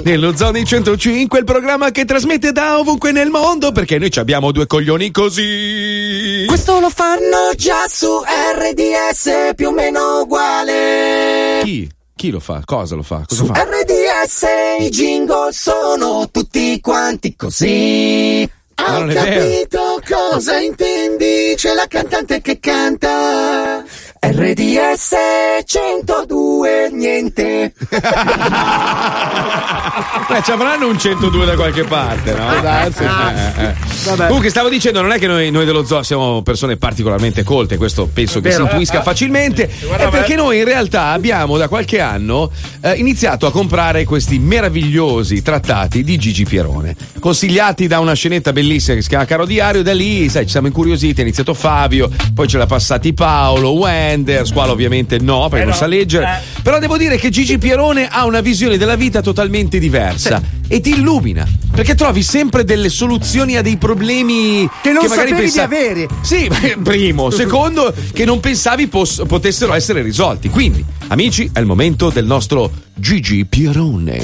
Nello Zoni 105, il programma che trasmette da ovunque nel mondo perché noi ci abbiamo due coglioni così. Questo lo fanno già su RDS più o meno uguale. Chi? Chi lo fa? Cosa lo fa? Cosa Su fa? RDS i jingle sono tutti quanti così. Ma Ho capito cosa intendi, c'è la cantante che canta. RDS 102 niente. Beh, ci avranno un 102 da qualche parte, no? Ah, sì. Eh, eh. Comunque, stavo dicendo, non è che noi, noi dello zoo siamo persone particolarmente colte, questo penso che si intuisca facilmente. È perché noi in realtà abbiamo da qualche anno eh, iniziato a comprare questi meravigliosi trattati di Gigi Pierone, consigliati da una scenetta bellissima che si chiama Caro Diario. Da lì, sai, ci siamo incuriositi. Ha iniziato Fabio, poi ce l'ha passati Paolo, Wender, Squalo ovviamente no, perché non sa leggere. Però devo dire che Gigi Pierone ha una visione della vita totalmente diversa e ti illumina perché trovi sempre delle soluzioni a dei problemi Che non magari sapevi pensa- di avere. Sì, primo. Secondo, che non pensavi pos- potessero essere risolti. Quindi, amici, è il momento del nostro Gigi Pierone.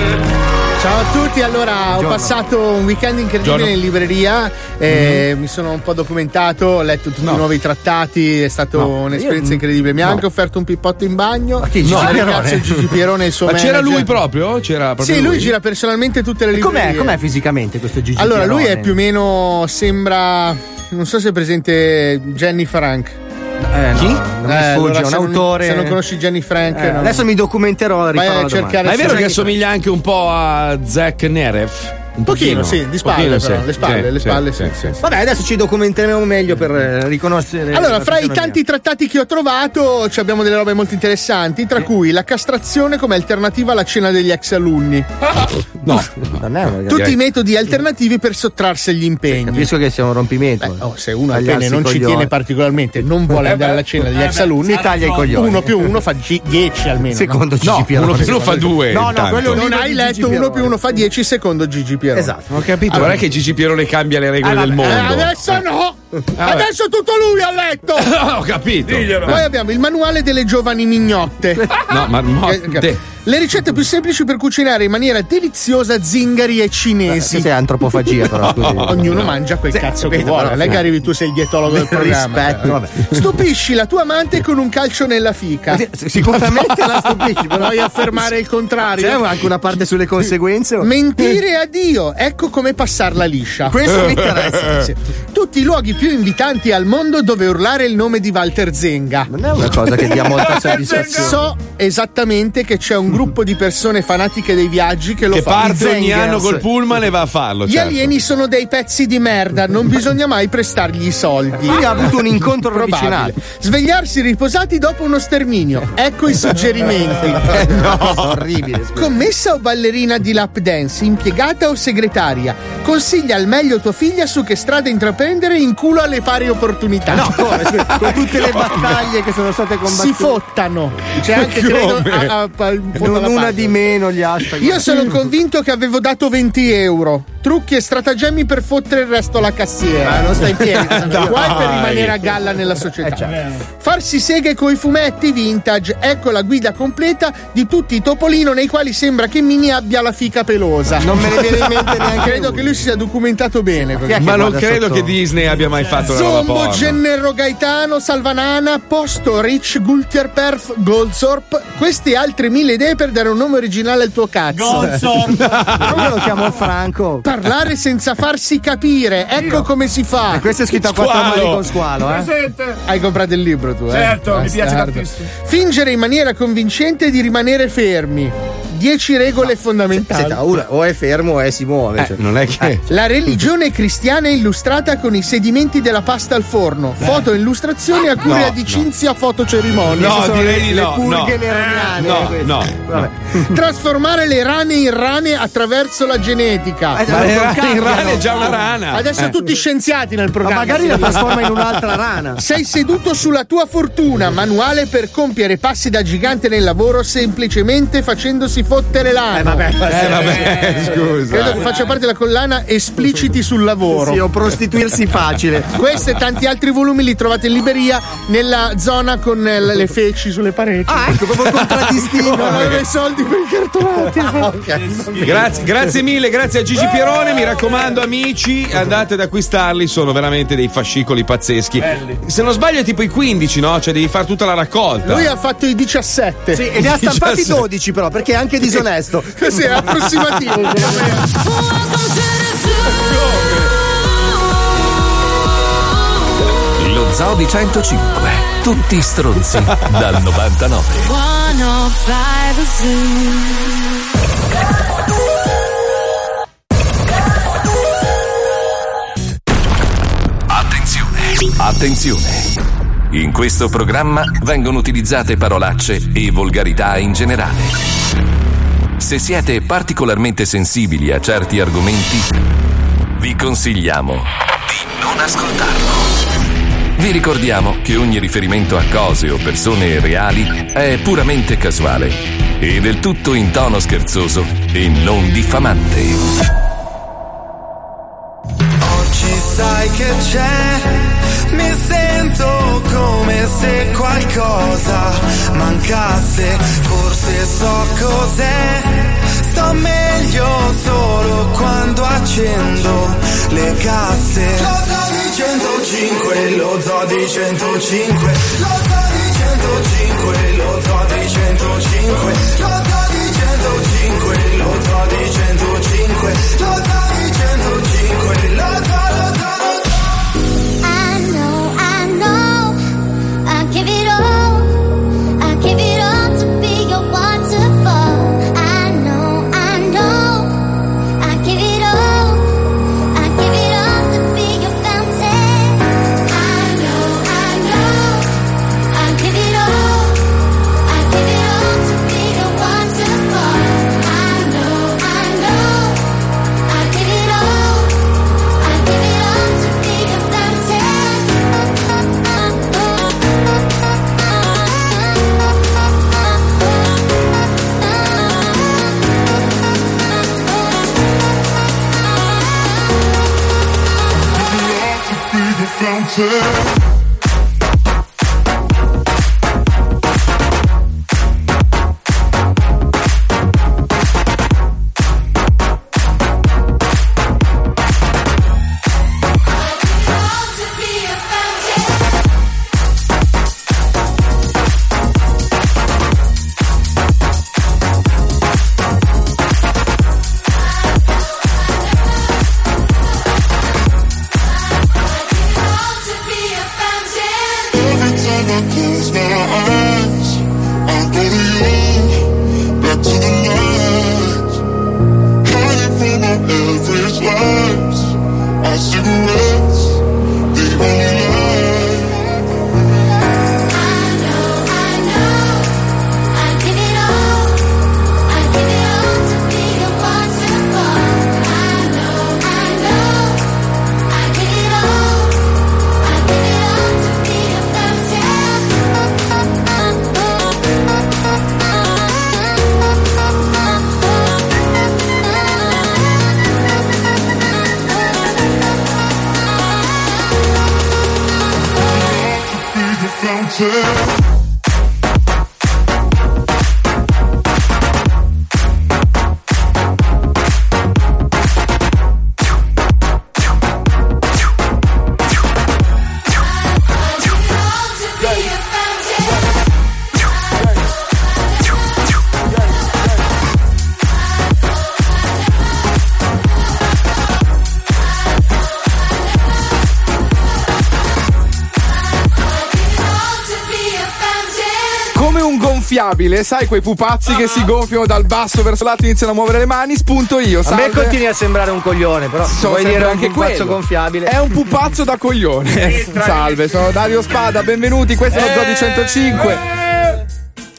Ciao a tutti, allora ho Buongiorno. passato un weekend incredibile Buongiorno. in libreria, eh, mi sono un po' documentato, ho letto tutti i nuovi trattati, è stata No. un'esperienza Io- incredibile. Mi ha no. anche offerto un pippotto in bagno. Ma chi, Pierone? Ringrazio Gigi Pierone e il suo Ma c'era lui proprio? C'era proprio Sì, lui gira personalmente tutte le librerie. Com'è, com'è fisicamente questo Gigi Allora, lui è Pierone? più o meno sembra non so se è presente Jenny Frank. Eh, no, non mi Eh, sfugge, è un se non- autore. se non conosci Jenny Frank, Eh, no. Adesso mi documenterò Vai a cercare. Ma è vero che assomiglia anche un po' a Zack Neref? Un pochino, pochino, sì, di spalle Pochino, però, sì. le spalle, Sì, le sì, spalle, sì, sì, sì. Vabbè, adesso ci documenteremo meglio per eh, riconoscere. Allora, fra i tanti trattati che ho trovato ci abbiamo delle robe molto interessanti, tra cui la castrazione come alternativa alla cena degli ex alunni. No, una Tutti i metodi alternativi per sottrarsi agli impegni. Capisco che sia un rompimento. oh, se uno pene non ci tiene particolarmente, non vuole Eh andare beh. alla cena degli Eh ex beh, alunni, si taglia i coglioni. Uno più uno fa 10 almeno. Secondo no? Gigi No, uno più uno fa due, No, no, quello non hai letto uno più uno fa 10 secondo Gigi Pierone. Esatto. Ho capito, Allora- guarda che Gigi Pierone cambia le regole del mondo. Eh, adesso no! vabbè. adesso tutto lui ha letto! Ho capito. Poi abbiamo il manuale delle giovani mignotte. No, ma Le ricette più semplici per cucinare in maniera deliziosa zingari e cinesi. Questa è antropofagia, però. scusi. Ognuno mangia quel Sì, cazzo che capito, vuole. è che arrivi tu sei il dietologo del programma. Rispetto, vabbè. Stupisci la tua amante con un calcio nella fica. Sicuramente la stupisci, però. Vuoi affermare il contrario? C'è anche una parte sulle conseguenze. Mentire a Dio, ecco come passarla liscia. Questo mi interessa. Sì. Tutti i luoghi più invitanti al mondo dove urlare il nome di Walter Zenga. Non è una cosa che dia molta soddisfazione. So esattamente che c'è un gruppo di persone fanatiche dei viaggi che lo che fa. parte I ogni anno col pullman e va a farlo. Gli certo. alieni sono dei pezzi di merda, non bisogna mai prestargli i soldi. Lui ha avuto un incontro Probabile. ravvicinato. Svegliarsi riposati dopo uno sterminio. Ecco i suggerimenti. no, orribile. Commessa o ballerina di lap dance, impiegata o segretaria, consiglia al meglio tua figlia su che strada intraprendere in culo alle pari opportunità. No, come? Con tutte le battaglie che sono state combattute. Si fottano. C'è anche, credo, a- a- Non una di meno gli hashtag. Io sono convinto che avevo dato 20 euro. Trucchi e stratagemmi per fottere il resto alla cassiera. Ma non sta in piedi. Guai per rimanere a galla nella società. Eh, certo. Farsi seghe coi fumetti vintage. Ecco la guida completa di tutti i topolino nei quali sembra che Mini abbia la fica pelosa. Non me ne viene in mente neanche Credo che lui si sia documentato bene. Ma non credo sotto? che Disney abbia mai fatto una roba Zombo, porno. Gennaro Gaetano, Salvanana, Posto, Rich, Gultier Perf, Goldsorp. Queste altre mille idee per dare un nome originale al tuo cazzo. Io lo chiamo Franco. Parlare senza farsi capire, ecco come si fa. E questo è scritto a quattro mani con squalo, eh? Hai comprato il libro tu, eh? Certo, mi piace tantissimo. Fingere in maniera convincente di rimanere fermi. 10 regole fondamentali. Senta, uno o è fermo o è si muove. Eh, cioè. non è che. La religione cristiana è illustrata con i sedimenti della pasta al forno. Foto e illustrazioni a cura No, di no. Cinzia. No, Queste sono direi le- di le no, purghe no. neroniane, No, no, Vabbè. Trasformare le rane in rane attraverso la genetica. Eh, Ma le rane, il rane è già una rana. Adesso Eh. tutti scienziati nel Ma programma. magari la trasforma in un'altra rana. Sei seduto sulla tua fortuna, manuale per compiere passi da gigante nel lavoro semplicemente facendosi fottere l'ano. Eh, vabbè, Eh, vabbè, scusa. Credo che faccia parte della collana espliciti sul lavoro. Sì, o prostituirsi facile. Questo e tanti altri volumi li trovate in libreria nella zona con eh, le feci sulle pareti. Ah, ecco, proprio contraddistinto. Non avevo i soldi per i cartonati. Grazie, grazie mille, grazie a Gigi Pierone. Mi raccomando, amici, andate ad acquistarli. Sono veramente dei fascicoli pazzeschi. Se non sbaglio, è tipo i 15, no? Cioè, devi fare tutta la raccolta. Lui ha fatto i 17. Sì, e ne ha stampati 17. 12 però, perché è anche disonesto. Sì, è approssimativo. Lo Zoo di 105. Tutti stronzi dal 99. 105 Zoo. Attenzione. Attenzione. In questo programma vengono utilizzate parolacce e volgarità in generale. Se siete particolarmente sensibili a certi argomenti, vi consigliamo di non ascoltarlo. Vi ricordiamo che ogni riferimento a cose o persone reali è puramente casuale e del tutto in tono scherzoso e non diffamante. Oggi sai che c'è, mi sento come se qualcosa mancasse, forse so cos'è, sto meglio solo quando accendo le casse. 105, lo zoo di 105, lo zoo di 105, lo zoo di 105, lo zoo di 105, lo zoo di 105, lo zoo di 105, dancing. Gonfiabile, sai quei pupazzi che si gonfiano dal basso verso l'alto e iniziano a muovere le mani? Spunto io. A me salve. continui a sembrare un coglione, però Sono vuoi dire anche un pupazzo quello. gonfiabile? È un pupazzo da coglione. Salve, sono Dario Spada, benvenuti, questo è lo Zodi 105.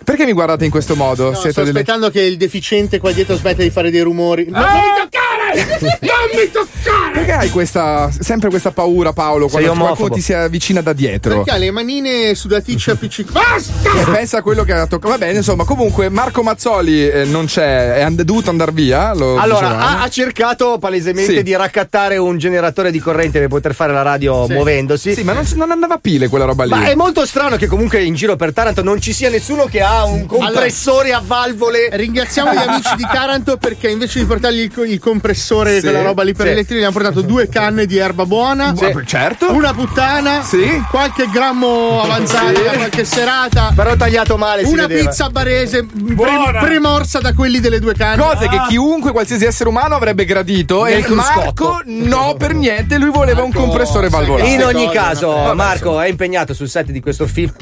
Perché mi guardate in questo modo? No, Siete sto delle- aspettando che il deficiente qua dietro smetta di fare dei rumori. No, non mi toccare! Non mi toccare! Perché hai questa, sempre questa paura, Paolo, quando qualcuno ti si avvicina da dietro? Perché ha le manine sudaticce appiccicate. Basta! E pensa a quello che ha toccato. Va bene, insomma, comunque Marco Mazzoli eh, non c'è, è and- dovuto andare via. Lo Allora, ha, ha cercato palesemente Sì. di raccattare un generatore di corrente per poter fare la radio Sì. muovendosi. Sì, ma non, non andava a pile quella roba lì. Ma è molto strano che comunque in giro per Taranto non ci sia nessuno che ha un compressore a valvole. Ringraziamo gli amici di Taranto perché invece di portargli il, il compressore, Sì, quella roba lì per sì. elettrici, gli hanno portato due canne di erba buona. Sì. Certo. Una puttana. Sì. Qualche grammo avanzato Sì. da qualche serata. Però tagliato male. Una vedeva. pizza barese pre- Buona. premorsa da quelli delle due canne. Cose che chiunque, qualsiasi essere umano avrebbe gradito. Nel E Marco, no, per niente. Lui voleva un compressore valvolato. In ogni caso, Marco è impegnato sul set di questo film.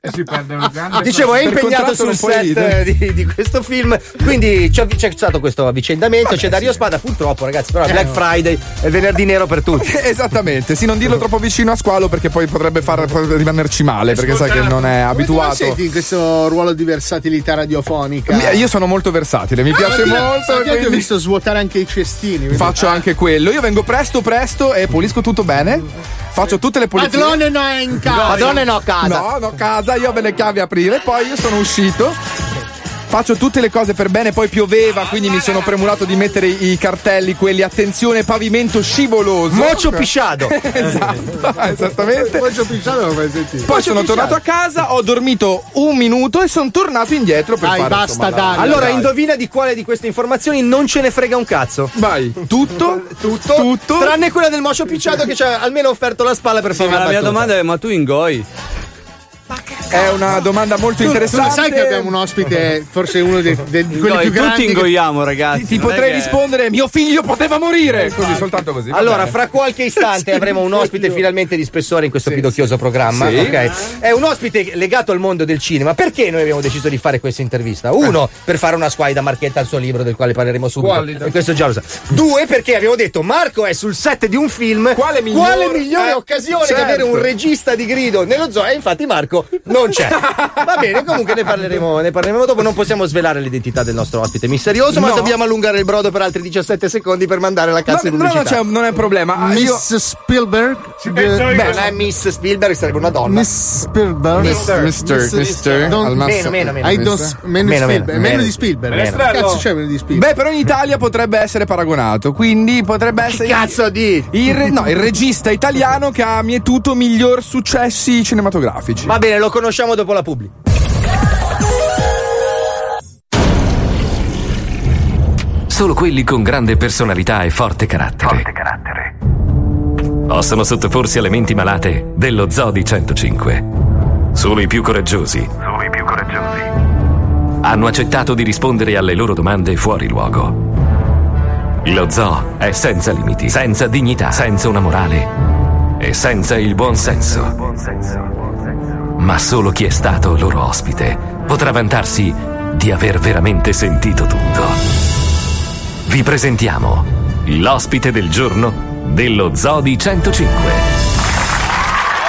Si perde un grande. Dicevo, è impegnato sul set eh, di, di questo film. Quindi c'è, c'è stato questo avvicendamento. c'è Dario Spada, purtroppo, ragazzi. Però è Black Friday è il venerdì nero per tutti. Esattamente, sì, non dirlo troppo vicino a squalo perché poi potrebbe far rimanerci male perché sai che non è abituato. senti in questo ruolo di versatilità radiofonica? Mi- Io sono molto versatile, mi piace Ma ti- molto. Anche io ti ho quindi visto svuotare anche i cestini. quindi- Faccio anche quello. Io vengo presto, presto e pulisco tutto bene. Faccio tutte le pulizie. Padrone no è in casa. Padrone no, casa. No, no, casa, io ho le chiavi a aprire, poi io sono uscito. Faccio tutte le cose per bene, poi pioveva, quindi mi sono premurato di mettere i cartelli, quelli attenzione pavimento scivoloso. Mocio pisciado. esatto, esattamente. Mocio pisciado lo fai sentire. Poi sono tornato a casa, ho dormito un minuto e sono tornato indietro per Dai, fare basta, Dario. Allora, dai. indovina di quale di queste informazioni non ce ne frega un cazzo. Vai, tutto, tutto, tutto. Tranne quella del mocio picciato che ci ha almeno offerto la spalla per Sì, fare ma la mia battuta. domanda è: ma tu ingoi? È una domanda molto Tu, tu interessante. lo sai che abbiamo un ospite, forse uno dei, dei- di quelli Ingoi, più grandi. tutti che- ingoiamo, ragazzi. Ti, ti potrei che- rispondere, mio figlio poteva morire. Così, soltanto così. Allora, bene. fra qualche istante avremo un ospite finalmente di spessore in questo pidocchioso programma. Sì. ok? È un ospite legato al mondo del cinema. Perché noi abbiamo deciso di fare questa intervista? Uno, per fare una squaida marchetta al suo libro, del quale parleremo subito. E questo già lo sa. Due, perché abbiamo detto Marco è sul set di un film. Quale miglior- Quale migliore eh, occasione certo. di avere un regista di grido nello zoo? E infatti Marco non c'è. Va bene, comunque ne parleremo, ne parleremo dopo. Non possiamo svelare l'identità del nostro ospite misterioso, ma No. dobbiamo allungare il brodo per altri 17 secondi per mandare la No, cazzo di no, no, pubblicità. c'è- non è un problema. Ah, io- Miss Spielberg. Beh, non è Miss Spielberg, sarebbe una donna. Miss Spielberg. Mister. Mister, mister, Don't- al massimo. Meno, meno, meno. Meno, Meno, meno, meno meno. di Spielberg. Che cazzo c'è meno di Spielberg? Beh, però in Italia potrebbe essere paragonato, quindi potrebbe essere. Cazzo di. Il, re- no, il regista italiano che ha mietuto miglior successi cinematografici. Va bene, lo conosciamo dopo la pubblica. Solo quelli con grande personalità e forte carattere. Possono sottoporsi alle menti malate dello Zodi 105. Solo i più coraggiosi. Solo i più coraggiosi. Hanno accettato di rispondere alle loro domande fuori luogo. Lo zoo è senza limiti, senza dignità, senza una morale e senza il buon senso. Ma solo chi è stato loro ospite potrà vantarsi di aver veramente sentito tutto. Vi presentiamo l'ospite del giorno dello Zodi 105.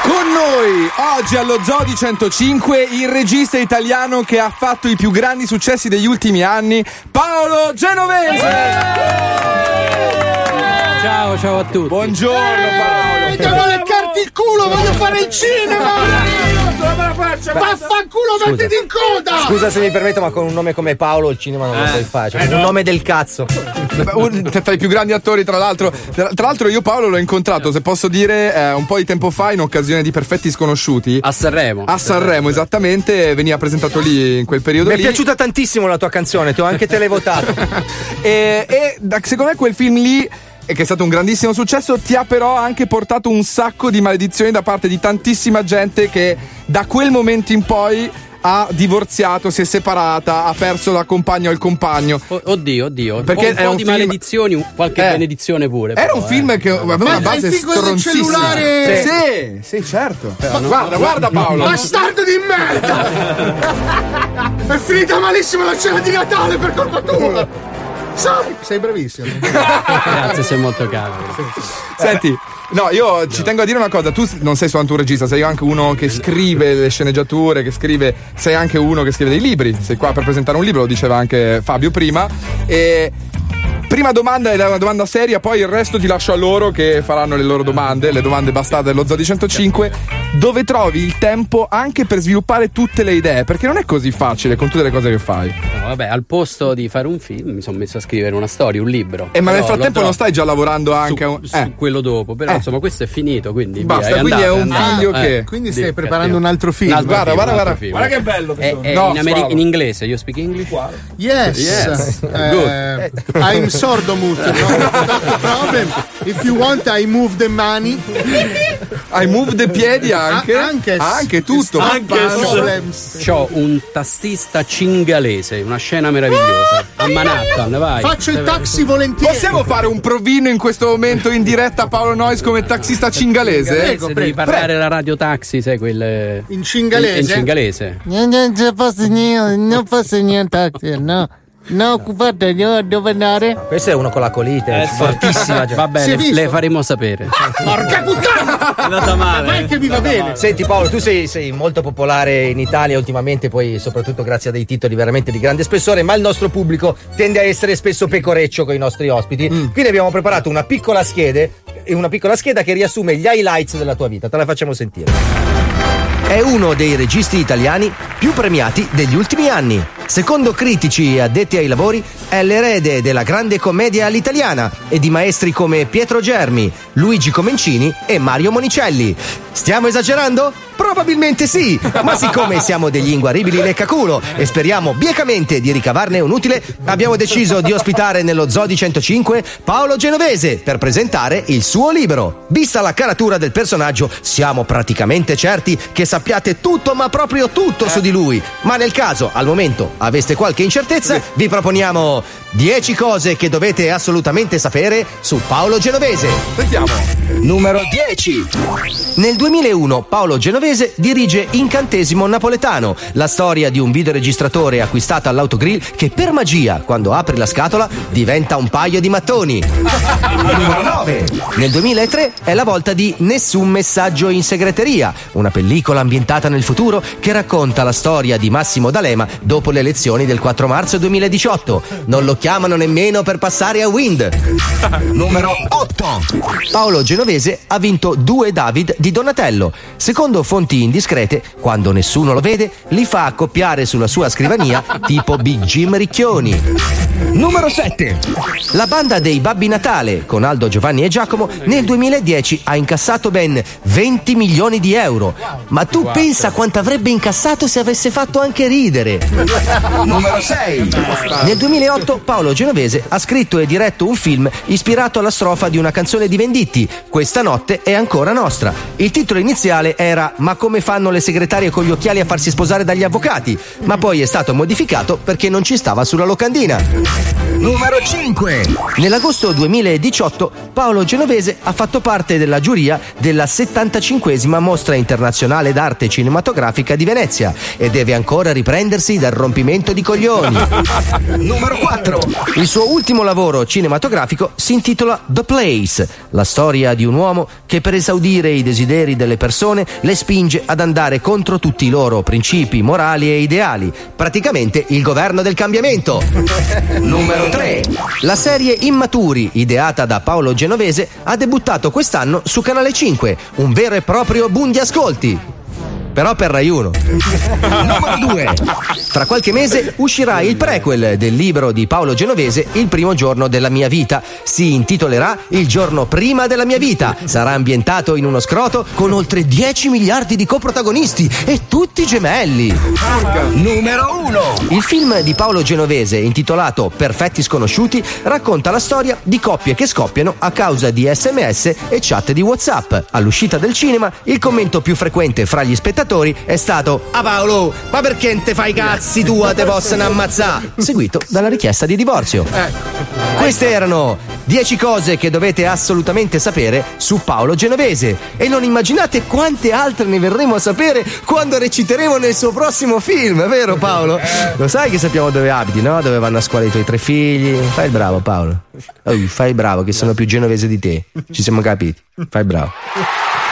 Con noi oggi allo Zodi 105 il regista italiano che ha fatto i più grandi successi degli ultimi anni, Paolo Genovese. Ciao, ciao a tutti. Buongiorno Paolo. Devo leccarti il culo, voglio fare il cinema! Vaffanculo, mettiti in coda! Scusa se mi permetto, ma con un nome come Paolo il cinema non lo sai fare. Cioè, un nome del cazzo. Un- Tra i più grandi attori, tra l'altro. Tra, tra l'altro, io Paolo l'ho incontrato, se posso dire, eh, un po' di tempo fa in occasione di Perfetti Sconosciuti. A Sanremo. A Sanremo, esattamente. Veniva presentato lì in quel periodo Mi è lì. piaciuta tantissimo la tua canzone, ti ho anche televotato. E, e da- secondo me quel film lì. E Che è stato un grandissimo successo, ti ha però anche portato un sacco di maledizioni da parte di tantissima gente che da quel momento in poi ha divorziato, si è separata, ha perso la compagna o il compagno. O- Oddio, oddio. Perché un po' è un di film- maledizioni, qualche Eh. benedizione pure. Era però, un film eh. che aveva Ma una base il figo del stronzissima. cellulare- Sì, sì, certo. guarda, guarda Paolo. Bastardo di merda! È finita malissimo la cena di Natale per colpa tua! Sei bravissimo. Grazie, sei molto caro. Senti, no, io ci tengo a dire una cosa, tu non sei soltanto un regista, sei anche uno che scrive le sceneggiature, che scrive, sei anche uno che scrive dei libri, sei qua per presentare un libro, lo diceva anche Fabio prima, e prima domanda è una domanda seria, poi il resto ti lascio a loro che faranno le loro domande, le domande bastate dello Zodi 105, dove trovi il tempo anche per sviluppare tutte le idee, perché non è così facile con tutte le cose che fai. No, vabbè, al posto di fare un film mi sono messo a scrivere una storia, un libro. E ma nel frattempo non stai già lavorando anche a su, un... su eh. quello dopo, però Eh. insomma questo è finito, quindi Basta, via, quindi è andate, un andate. figlio Eh, che- Quindi stai preparando cattivo. un altro film. Guarda, film, guarda, guarda. film. Guarda che bello È, questo. è No, in, ameri- in inglese, io speak English? Yes. Yes. Eh, I'm sordomute. No? Not the problem. If you want, I move the money. Hai move the piedi anche? Ah, anche. Anche tutto. Anche. C'ho un tassista cingalese, una scena meravigliosa. A Manhattan, vai. Faccio il taxi volentieri. Possiamo fare un provino in questo momento in diretta a Paolo Nois come taxista cingalese? Prego, prego. devi parlare la radio taxi, sai quel In cingalese? In, in cingalese. Non, non posso niente, non posso niente, no. No, guarda, no, dove andare? Questo è uno con la colite, Eh, fortissima. già. Va bene, le faremo sapere. Porca puttana! È andata male. Ma che mi va bene? Senti Paolo, tu sei, sei molto popolare in Italia ultimamente, poi soprattutto grazie a dei titoli veramente di grande spessore, ma il nostro pubblico tende a essere spesso pecoreccio con i nostri ospiti. Quindi abbiamo preparato una piccola schede, una piccola scheda che riassume gli highlights della tua vita. Te la facciamo sentire. È uno dei registi italiani più premiati degli ultimi anni. Secondo critici addetti ai lavori, è l'erede della grande commedia all'italiana e di maestri come Pietro Germi, Luigi Comencini e Mario Monicelli. Stiamo esagerando? Probabilmente sì, ma siccome siamo degli inguaribili leccaculo e speriamo biecamente di ricavarne un utile, abbiamo deciso di ospitare nello Zodi 105 Paolo Genovese per presentare il suo libro. Vista la caratura del personaggio, siamo praticamente certi che sappiate tutto, ma proprio tutto su di lui. Ma nel caso, al momento, aveste qualche incertezza, vi proponiamo 10 cose che dovete assolutamente sapere su Paolo Genovese. Sentiamo. Numero 10. Nel 2001 Paolo Genovese dirige Incantesimo Napoletano, la storia di un videoregistratore acquistato all'autogrill che per magia, quando apri la scatola, diventa un paio di mattoni. Numero 9. Nel 2003 è la volta di Nessun messaggio in segreteria, una pellicola ambientata nel futuro che racconta la storia di Massimo D'Alema dopo le elezioni del 4 marzo 2018. Non lo chiamano nemmeno per passare a Wind. Numero 8. Paolo Genovese ha vinto due David di Donatello. Secondo fonti indiscrete, quando nessuno lo vede, li fa accoppiare sulla sua scrivania tipo Big Jim Ricchioni. Numero 7. La banda dei Babbi Natale, con Aldo, Giovanni e Giacomo, nel 2010 ha incassato ben 20 milioni di euro. Ma tu pensa quanto avrebbe incassato se avesse fatto anche ridere. Numero 6. Nel 2008 Paolo Genovese ha scritto e diretto un film ispirato alla strofa di una canzone di Venditti, Questa notte è ancora nostra. Il titolo iniziale era Ma come fanno le segretarie con gli occhiali a farsi sposare dagli avvocati? Ma poi è stato modificato perché non ci stava sulla locandina. Numero 5. Nell'agosto 2018 Paolo Genovese ha fatto parte della giuria della 75esima mostra internazionale d'arte cinematografica di Venezia e deve ancora riprendersi dal rompimento di coglioni. Numero 4. Il suo ultimo lavoro cinematografico si intitola The Place, la storia di un uomo che per esaudire i desideri delle persone le spinge ad andare contro tutti i loro principi morali e ideali, praticamente il governo del cambiamento. Numero 3. La serie Immaturi, ideata da Paolo Genovese, ha debuttato quest'anno su Canale 5, un vero e proprio boom di ascolti. Però per Rai 1. Numero 2. Tra qualche mese uscirà il prequel del libro di Paolo Genovese Il primo giorno della mia vita. Si intitolerà Il giorno prima della mia vita. Sarà ambientato in uno scroto con oltre 10 miliardi di coprotagonisti e tutti gemelli. Numero 1. Il film di Paolo Genovese intitolato Perfetti sconosciuti racconta la storia di coppie che scoppiano a causa di sms e chat di WhatsApp. All'uscita del cinema il commento più frequente fra gli spettatori è stato Ah Paolo, ma perché non te fai cazzi tua te possono ammazzare? Seguito dalla richiesta di divorzio. Queste erano 10 cose che dovete assolutamente sapere su Paolo Genovese e non immaginate quante altre ne verremo a sapere quando reciteremo nel suo prossimo film, vero Paolo? Lo sai che sappiamo dove abiti, no? Dove vanno a scuola i tuoi tre figli? Fai il bravo Paolo. Oh, fai il bravo che sono più genovese di te. Ci siamo capiti. Fai il bravo.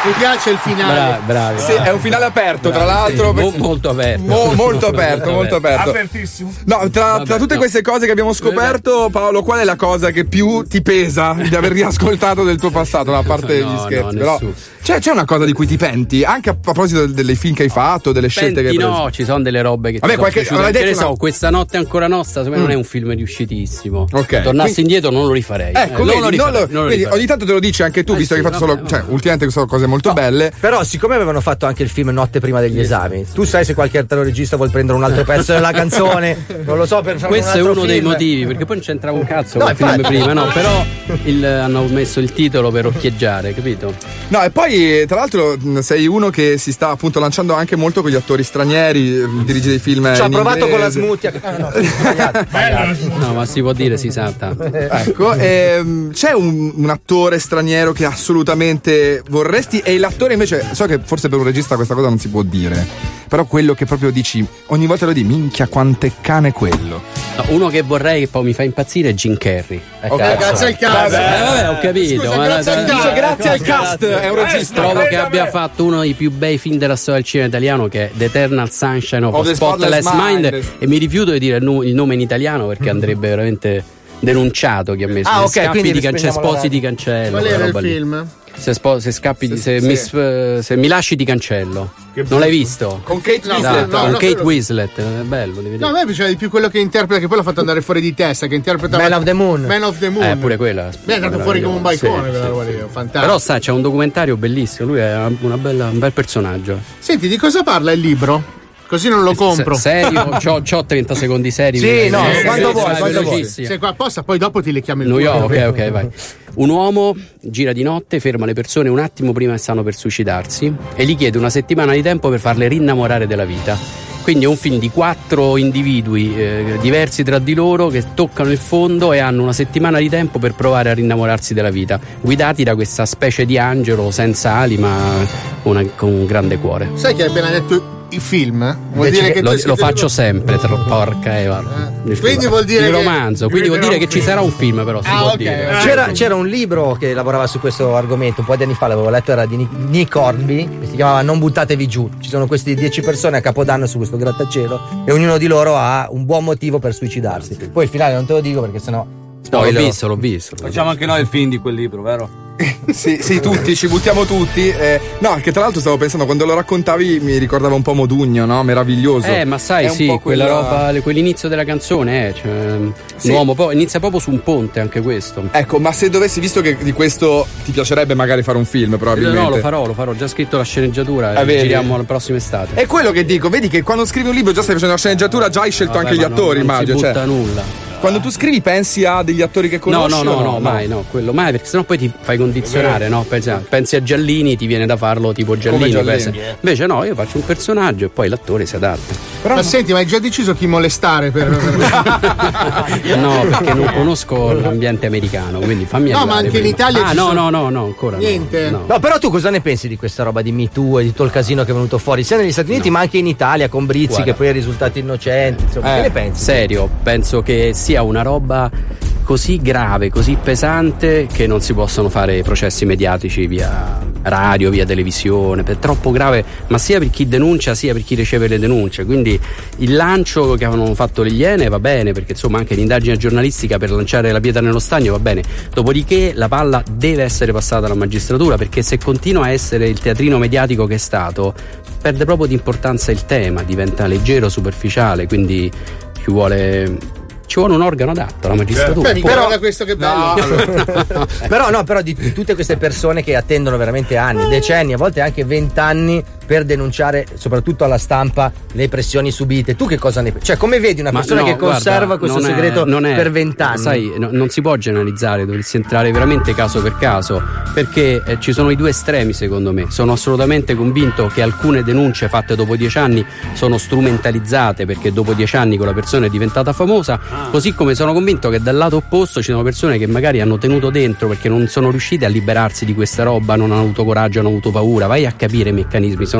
Mi piace il finale. bravi. Sì, è un finale aperto, tra l'altro. Mo- molto aperto. Mo- molto aperto, molto aperto. Apertissimo. No, tra, Vabbè, tra tutte no. queste cose che abbiamo scoperto, Paolo, qual è la cosa che più ti pesa di aver riascoltato del tuo passato? No, a parte No, gli no, scherzi, però. nessuno. C'è, c'è una cosa di cui ti penti? Anche a proposito del- delle film che hai fatto, delle scelte che hai Penti preso. no, ci sono delle robe che Vabbè, ti qualche- detto Che ne una- so, questa notte ancora nostra, secondo me non è un film riuscitissimo. Ok. Tornassi Quindi- indietro non lo rifarei. Ecco, Eh, non vedi, lo rifarei, lo- lo quindi rifarei. ogni tanto te lo dici anche tu, Eh visto sì, che hai fatto vabbè, solo. Cioè, ultimamente sono cose molto belle. Però, siccome avevano fatto anche il film Notte prima degli esami, tu sai se qualche altro regista vuol prendere un altro pezzo della canzone? Non lo so per fare Questo un è uno dei motivi, perché poi non c'entrava un cazzo No, con il film prima, no? Però hanno messo il titolo per occhieggiare, capito? No, e poi, tra l'altro, mh, sei uno che si sta appunto lanciando anche molto con gli attori stranieri, eh, dirige dei film. Ci ha provato con la inglese. smoothie. Ah, no, sbagliato, sbagliato. No, ma si può dire, si sa tanto. Ecco, ehm, c'è un, un attore straniero che assolutamente vorresti e l'attore invece, so che forse per un regista questa cosa non si può dire, però quello che proprio dici, ogni volta lo dici, minchia quante cane quello. No, uno che vorrei che poi mi fa impazzire è Jim Carrey. Eh, Ok, grazie al cazzo. Vabbè, vabbè, ho capito. Scusa, grazie al ma- cazzo. ma- Grazie al cast, è un regista. Trovo che abbia fatto uno dei più bei film della storia del cinema italiano che è The Eternal Sunshine of, Of Spotless Mind. Mind. e mi rifiuto di dire il, nome in italiano perché andrebbe veramente denunciato chi ha messo Ah, Se ok, scappi quindi di di radio. cancello Qual era il film? Se, spo- se scappi di- se, sì. mi, sp- se mi lasci ti cancello non l'hai visto? Con Kate No, Esatto, no, con no, Kate quello- Winslet è bello devi No, a me piaceva di più quello che interpreta, che poi l'ha fatto andare fuori di testa, che interpreta Man of the Moon. Man of the Moon. Eh, pure quella. Beh, è andato fuori come un balcone Sì, quella sì, roba sì. fantastico. Però sa, c'è un documentario bellissimo, lui è una bella- un bel personaggio. Senti, di cosa parla il libro? Così non lo compro. Se- serio? c'ho, c'ho 30 secondi seri. Sì, no, Eh, quanto sì, vuoi, sì, quanto vuoi. Sei qua apposta, poi dopo ti lecchiamo il New. York, ok, ok, vai. Un uomo gira di notte, ferma le persone un attimo prima che stanno per suicidarsi e gli chiede una settimana di tempo per farle rinnamorare della vita. Quindi è un film di quattro individui eh, diversi tra di loro che toccano il fondo e hanno una settimana di tempo per provare a rinnamorarsi della vita, guidati da questa specie di angelo senza ali ma una- con un grande cuore. Sai che hai appena detto i film? Vuol Invece dire che lo, lo faccio sempre, tra porca Eva. Il quindi film. vuol dire il che- romanzo, quindi vuol dire che ci sarà un film però, si Ah, può ok, dire. ok. C'era, c'era un libro che lavorava su questo argomento, un po' di anni fa l'avevo letto, era di Nick, Hornby, che si chiamava Non buttatevi giù. Ci sono queste 10 persone a capodanno su questo grattacielo e ognuno di loro ha un buon motivo per suicidarsi. Poi il finale non te lo dico perché sennò... No, l'ho visto, l'ho visto. Facciamo anche noi il film di quel libro, vero? sì, sì, tutti, ci buttiamo tutti. eh, no, che tra l'altro stavo pensando, quando lo raccontavi mi ricordava un po' Modugno, no? Meraviglioso. Eh, ma sai, sì, po' quella quella- roba, quell'inizio della canzone, eh, cioè, Sì. un uomo poi inizia proprio su un ponte anche questo. Ecco, ma se dovessi, visto che di questo ti piacerebbe magari fare un film, probabilmente. No, lo farò, lo farò, ho già scritto la sceneggiatura Ah, e vedi? giriamo la prossima estate. È quello che dico, vedi che quando scrivi un libro già stai facendo la sceneggiatura, già hai scelto Vabbè, anche gli ma non- attori, non si immagino. butta cioè, nulla. Quando tu scrivi pensi a degli attori che No, conosci? no, no, o no, mai, no, quello mai, perché sennò poi ti fai condizionare, no? Pensi, pensi a Giallini, ti viene da farlo tipo Giallini. Giallini. pensi- Invece no, io faccio un personaggio e poi l'attore si adatta. ma senti, ma hai già deciso chi molestare per. No, perché non conosco l'ambiente americano, quindi fammi No, ma anche in prima. Italia Ah, ci no, sono- no, no, no, ancora no. Niente. No. No, però tu cosa ne pensi di questa roba di Me Too e di tutto il casino che è venuto fuori sia negli Stati Uniti ma anche in Italia con Brizzi Guarda. che poi è risultato innocente? Insomma, che ne pensi? Serio, penso che sia una roba così grave, così pesante che non si possono fare processi mediatici via radio, via televisione, è troppo grave, ma sia per chi denuncia sia per chi riceve le denunce. Quindi il lancio che avevano fatto le Iene va bene, perché insomma anche l'indagine giornalistica per lanciare la pietra nello stagno va bene. Dopodiché la palla deve essere passata alla magistratura, perché se continua a essere il teatrino mediatico che è stato, perde proprio di importanza il tema, diventa leggero, superficiale, quindi ci vuole ci vuole un organo adatto, la magistratura. Beh, Però- guarda questo che bello. però no, però di, di tutte queste persone che attendono veramente anni, decenni, a volte anche vent'anni per denunciare, soprattutto alla stampa, le pressioni subite. Tu che cosa ne pensi? Cioè, come vedi una Ma persona no, che conserva guarda, questo è- segreto non è- per vent'anni? Sai, no- non si può generalizzare, dovresti entrare veramente caso per caso, perché eh, ci sono i due estremi secondo me. Sono assolutamente convinto che alcune denunce fatte dopo dieci anni sono strumentalizzate perché dopo dieci anni quella persona è diventata famosa, così come sono convinto che dal lato opposto ci sono persone che magari hanno tenuto dentro perché non sono riuscite a liberarsi di questa roba, non hanno avuto coraggio, hanno avuto paura. Vai a capire i meccanismi, sono,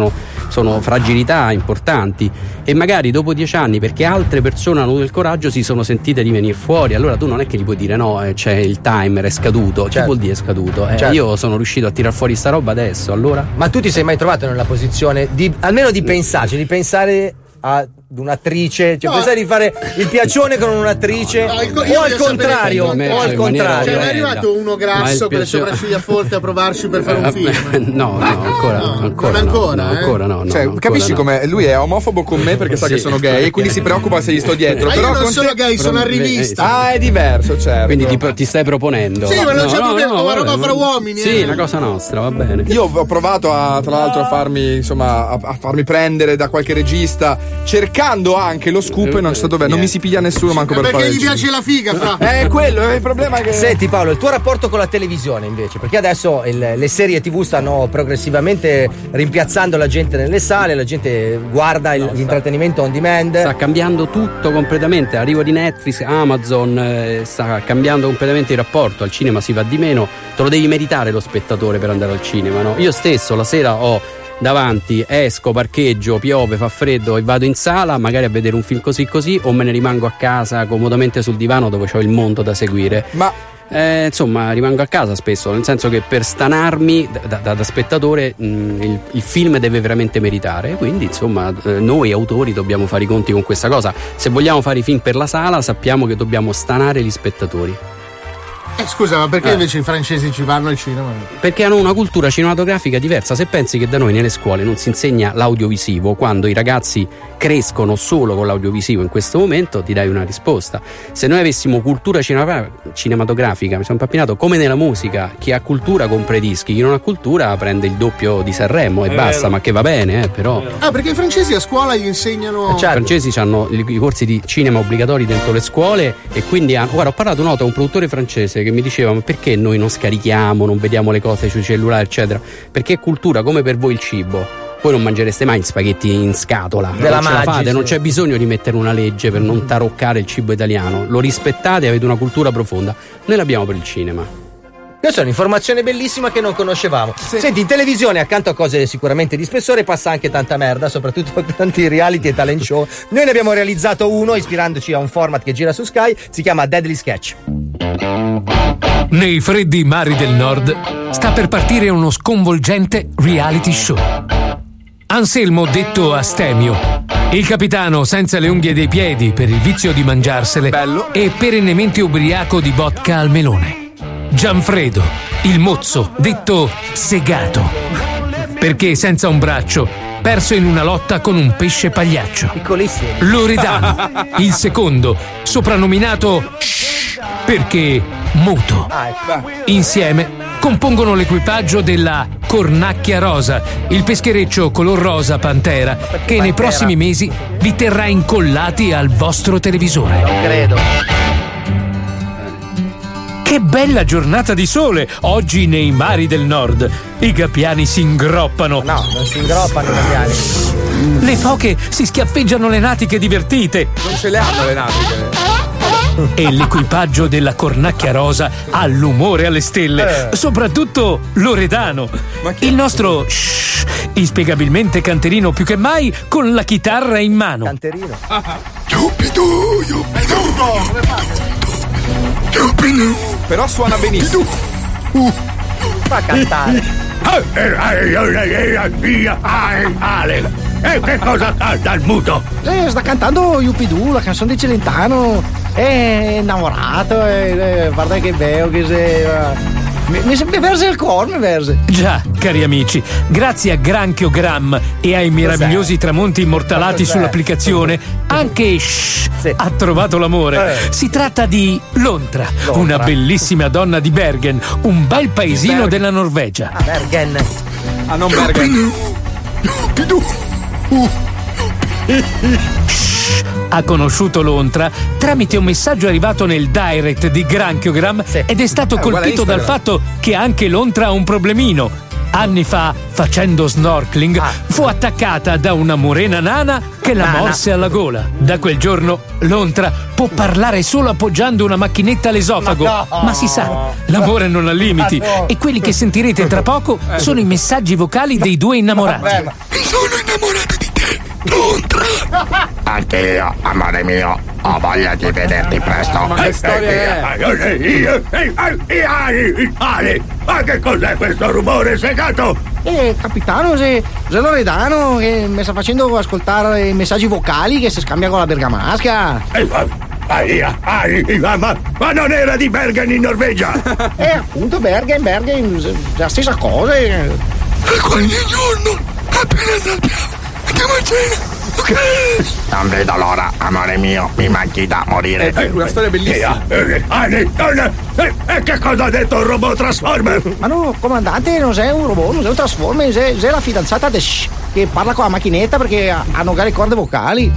sono fragilità importanti. E magari dopo dieci anni perché altre persone hanno avuto il coraggio si sono sentite di venire fuori. Allora tu non è che gli puoi dire no eh, c'è il timer è scaduto. Che Certo. vuol dire è scaduto? Eh, Certo. io sono riuscito a tirar fuori sta roba adesso allora? Ma tu ti sei mai trovato nella posizione di almeno di pensarci, di pensare ad un'attrice, cioè No. pensare di fare il piacione con un'attrice No, co- o al contrario, o al contrario. Cioè, è arrivato uno grasso con le sopracciglia forti a provarci per fare un Eh, film. no no ancora No, ancora non no, ancora, no, eh. ancora no, no, Cioè, no, capisci no. come lui è omofobo con me perché sa Sì. che sono gay e quindi si preoccupa se gli sto dietro. Io però non sono gay, sono Però- arrivista. Ah, è diverso, certo. quindi ti, stai proponendo Sì, ma non c'è problema, ma vabbè, roba fra uomini, sì eh. una cosa nostra va bene Io ho provato a, tra l'altro a farmi, insomma, a, a farmi prendere da qualche regista, cercando anche lo scoop e non c'è stato bene. Non mi si piglia nessuno manco per Perché fare gli il piace la figa, fra. Eh, quello è il problema che. Senti Paolo, il tuo rapporto con la televisione invece, perché adesso il- le serie TV stanno progressivamente rimpiazzando la gente nelle sale, la gente guarda il- l'intrattenimento on demand. sta cambiando tutto completamente. Arrivo di Netflix, Amazon, eh, sta cambiando completamente il rapporto. Al cinema si va di meno, te lo devi meritare lo spettatore per andare al cinema. No? Io stesso la sera ho davanti, esco, parcheggio, piove, fa freddo e vado in sala magari a vedere un film così così o me ne rimango a casa comodamente sul divano dove ho il mondo da seguire. Ma eh, insomma, rimango a casa spesso, nel senso che per stanarmi da, da- da spettatore mh, il, il film deve veramente meritare. Quindi, insomma, eh, noi autori dobbiamo fare i conti con questa cosa. Se vogliamo fare i film per la sala, sappiamo che dobbiamo stanare gli spettatori. Eh, scusa, ma perché Eh. invece i francesi ci vanno al cinema? Perché hanno una cultura cinematografica diversa. Se pensi che da noi nelle scuole non si insegna l'audiovisivo, quando i ragazzi crescono solo con l'audiovisivo in questo momento, ti dai una risposta. Se noi avessimo cultura cinema- cinematografica, mi sono impappinato, come nella musica, chi ha cultura compra i dischi, chi non ha cultura prende il doppio di Sanremo e È basta, vero. ma che va bene, eh, però. Ah, perché i francesi a scuola gli insegnano. I francesi hanno i i corsi di cinema obbligatori dentro le scuole e quindi hanno. Guarda, ho parlato una volta con un produttore francese che mi diceva: Ma perché noi non scarichiamo, non vediamo le cose sui cellulari, eccetera? Perché è cultura come per voi il cibo. Voi non mangereste mai spaghetti in scatola. Della non ce la fate, sì. non c'è bisogno di mettere una legge per non taroccare il cibo italiano. Lo rispettate, avete una cultura profonda. Noi l'abbiamo per il cinema. Questa è un'informazione bellissima che non conoscevamo. Senti, in televisione accanto a cose sicuramente di spessore passa anche tanta merda, soprattutto tanti reality e talent show. Noi ne abbiamo realizzato uno ispirandoci a un format che gira su Sky, si chiama Deadly Sketch. Nei freddi mari del nord sta per partire uno sconvolgente reality show. Anselmo detto Astemio, il capitano senza le unghie dei piedi per il vizio di mangiarsele e perennemente ubriaco di vodka al melone. Gianfredo, il mozzo detto Segato, perché senza un braccio, perso in una lotta con un pesce pagliaccio. Piccolissimo. Loredano, il secondo, soprannominato perché muto. Insieme compongono l'equipaggio della Cornacchia Rosa, il peschereccio color rosa pantera, che nei prossimi mesi vi terrà incollati al vostro televisore. credo. Che bella giornata di sole oggi nei mari del nord. I gabbiani si ingroppano. No, non si ingroppano i gabbiani. Le foche si schiaffeggiano le natiche divertite. Non ce le hanno le natiche. E l'equipaggio della Cornacchia Rosa ha l'umore alle stelle, Eh. soprattutto Loredano. Il nostro shh, inspiegabilmente canterino più che mai con la chitarra in mano. Canterino. Però suona benissimo. Fa cantare. Ale, e che cosa canta il muto? Eh, sta cantando Yuppidoo, la canzone di Celentano. È innamorato, e, e, guarda che bello che sei. Mi, mi, mi verse il cuore, mi verse. Già, cari amici, grazie a Granchio Gram e ai meravigliosi tramonti immortalati Cos'è? sull'applicazione, anche Shh ha trovato l'amore. Eh. Si tratta di Lontra, Lontra. una bellissima donna di Bergen, un bel paesino della Norvegia. Bergen. Ah, non Bergen. Ha conosciuto Lontra tramite un messaggio arrivato nel direct di Granchiogram ed è stato Eh, colpito dal fatto che anche Lontra ha un problemino. Anni fa, facendo snorkeling, fu attaccata da una morena nana che la Nana. morse alla gola. Da quel giorno Lontra può parlare solo appoggiando una macchinetta all'esofago. Ma no. Ma si sa, l'amore non ha limiti no. e quelli che sentirete tra poco sono i messaggi vocali dei due innamorati. Anche io, amore mio, ho voglia di vederti presto. Ma che storia è? Ale, ma che cos'è questo rumore segato? Eh, capitano, se, se Loredano che mi sta facendo ascoltare i messaggi vocali che si scambia con la bergamasca. Eh, ma- Aia, aia, ma, ma non era di Bergen in Norvegia? Eh, appunto, Bergen, Bergen, la stessa cosa. eh. Qualche giorno, appena andiamo a cena, ok? Non vedo l'ora, amore mio, mi manchi da morire. Eh, una storia bellissima. Eh, eh, E che cosa ha detto il robot Transformer? Ma no, comandante, non sei un robot, non sei un transformer, sei, sei la fidanzata de Shh, che parla con la macchinetta perché ha- hanno le corde vocali.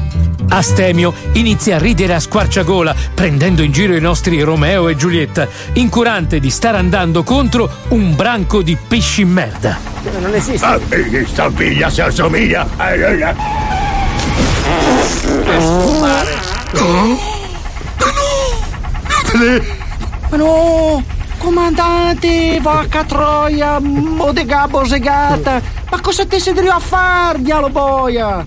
Astemio inizia a ridere a squarciagola, prendendo in giro i nostri Romeo e Giulietta, incurante di star andando contro un branco di pesci in merda. Non esiste. Ah, eh, Somiglia, si assomiglia. Eh, eh, eh. Ma no, comandante, vacca troia, modega bosegata. Ma cosa te sei a fare, dialo boia?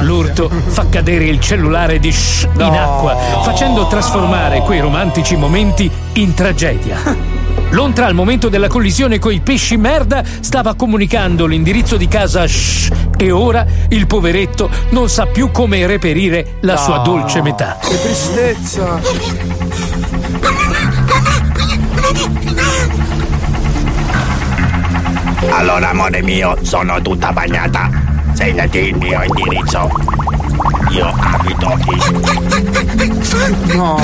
L'urto fa cadere il cellulare di Shh in acqua, facendo trasformare quei romantici momenti in tragedia. Lontra al momento della collisione coi pesci merda stava comunicando l'indirizzo di casa Shh e ora il poveretto non sa più come reperire la sua No. dolce metà. Che tristezza. Allora, amore mio, sono tutta bagnata. Segnati il mio indirizzo. Io abito qui. No.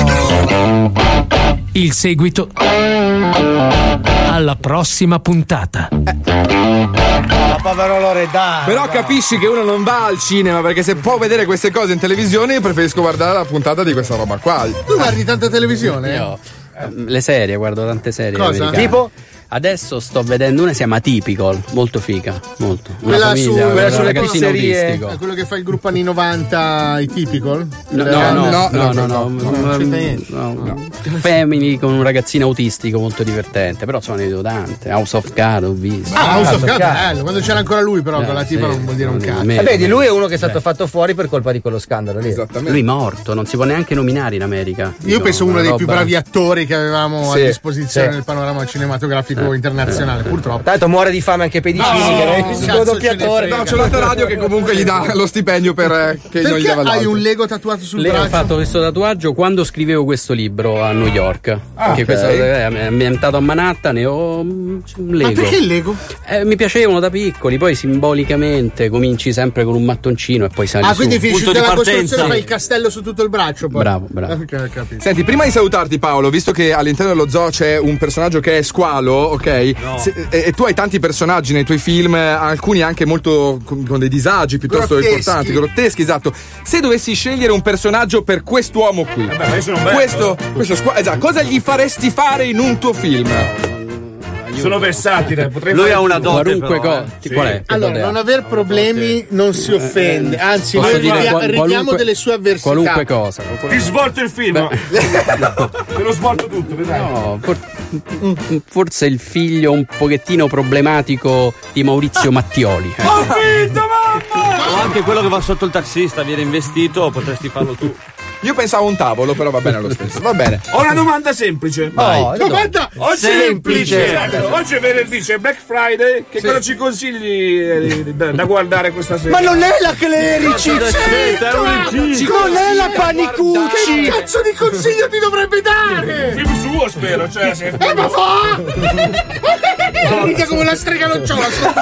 Il seguito alla prossima puntata. La povero Loredana. Però capisci che uno non va al cinema perché se può vedere queste cose in televisione io preferisco guardare la puntata di questa roba qua. Tu guardi tanta televisione? Io eh, le serie, guardo tante serie Cosa? americane. Tipo? Adesso sto vedendo una, si chiama Typical, molto figa, molto. Una Quella, famiglia, su, quella sulle pizzerie, quello che fa il gruppo anni 90, i typical? No, Le- no, no, no, no, no, no, non c'entra niente. no, no. Family con un ragazzino autistico molto divertente, però sono ne vedo tante. House of Cards ho visto. Ah, House of Cards, bello, quando c'era ancora lui, però con la sì, tipa non vuol dire un cazzo. Eh, vedi, lui è uno che è stato fatto fuori per colpa di quello scandalo lì. Lui è morto, non si può neanche nominare in America. Io penso uno Una dei più bravi attori che avevamo a disposizione nel panorama cinematografico Eh, internazionale, purtroppo. Tanto muore di fame anche Pedicini, No, che era il suo doppiatore. No, c'è l'altra radio che comunque gli dà lo stipendio per eh, che non gli Perché dava hai l'altro. un Lego tatuato sul Lei ha braccio? fatto questo tatuaggio quando scrivevo questo libro a New York. Ah, che ok. questo è ambientato a Manhattan e ho mm, un Lego. Ma perché il Lego? Eh, mi piacevano da piccoli, poi simbolicamente cominci sempre con un mattoncino e poi sali Ah, su. quindi finisci tutta la costruzione fai il castello su tutto il braccio poi. Bravo, bravo. Ok, ho capito. Senti, prima di salutarti Paolo, visto che all'interno dello zoo c'è un personaggio che è squalo, ok? Se- e, e tu hai tanti personaggi nei tuoi film, alcuni anche molto con, con dei disagi piuttosto Grotteschi. importanti, grotteschi, esatto. Se dovessi scegliere un personaggio per quest'uomo qui, io sono bello. questo, questo squa- esatto, cosa gli faresti fare in un tuo film? Sono versatile. Potrei Lui fare ha una dote, Qualunque però, cosa. eh. Qual è? Allora, non aver problemi non si offende, anzi, Posso noi dire ridia- qual- ridiamo qualunque- delle sue avversità. Qualunque cosa. Ti svolto il film. Te lo svolto tutto, vedrai. No, for- forse il figlio un pochettino problematico di Maurizio Mattioli. eh. Ho vinto, mamma! O anche quello che va sotto il taxista, viene investito, potresti farlo tu. Io pensavo a un tavolo, però va bene lo stesso. Va bene. Ho una domanda semplice. Oh, domanda Semplice. semplice. Semplice. Oggi è venerdì, c'è Black Friday. Che cosa ci consigli eh, da, da guardare questa sera? Ma non è la Clerici! Certo, Non è la Panicucci! Che cazzo di consiglio ti dovrebbe dare? Film suo, spero. Cioè, se... Eh, ma fa! Mica come la strega non c'ho la sua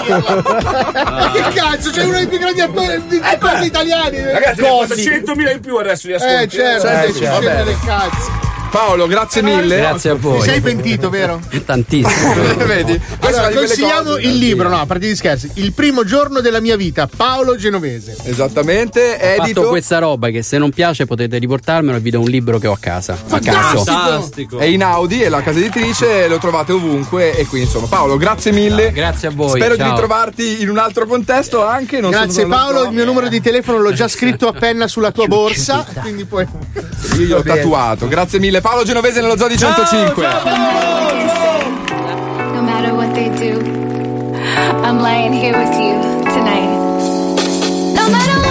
Ma che cazzo, c'è uno dei più grandi attori di cose italiani! Ragazzi, ne Cosi. fatto 100.000 in più adesso li ascolti. Eh, certo, Eh, eh, certo. Vabbè. del cazzo. Paolo, grazie mille. Grazie a Ti voi. sei pentito, vero? Tantissimo. Vedi? Allora, di consigliamo cose. il libro, no, a parte di scherzi. Il primo giorno della mia vita, Paolo Genovese. Esattamente, Ho fatto edito. questa roba che se non piace potete riportarmelo e vi do un libro che ho a casa. A caso. Fantastico. È in Audi, è la casa editrice, lo trovate ovunque e qui insomma. Paolo, grazie mille. Grazie a voi. Spero di ciao. ritrovarti in un altro contesto anche. Non Grazie nello Paolo, il mio numero di telefono l'ho già scritto a penna sulla tua borsa, quindi puoi... Io gli ho tatuato. Grazie mille. Paolo Genovese nello zoo di 105. No matter what they do, I'm lying here with you tonight. No matter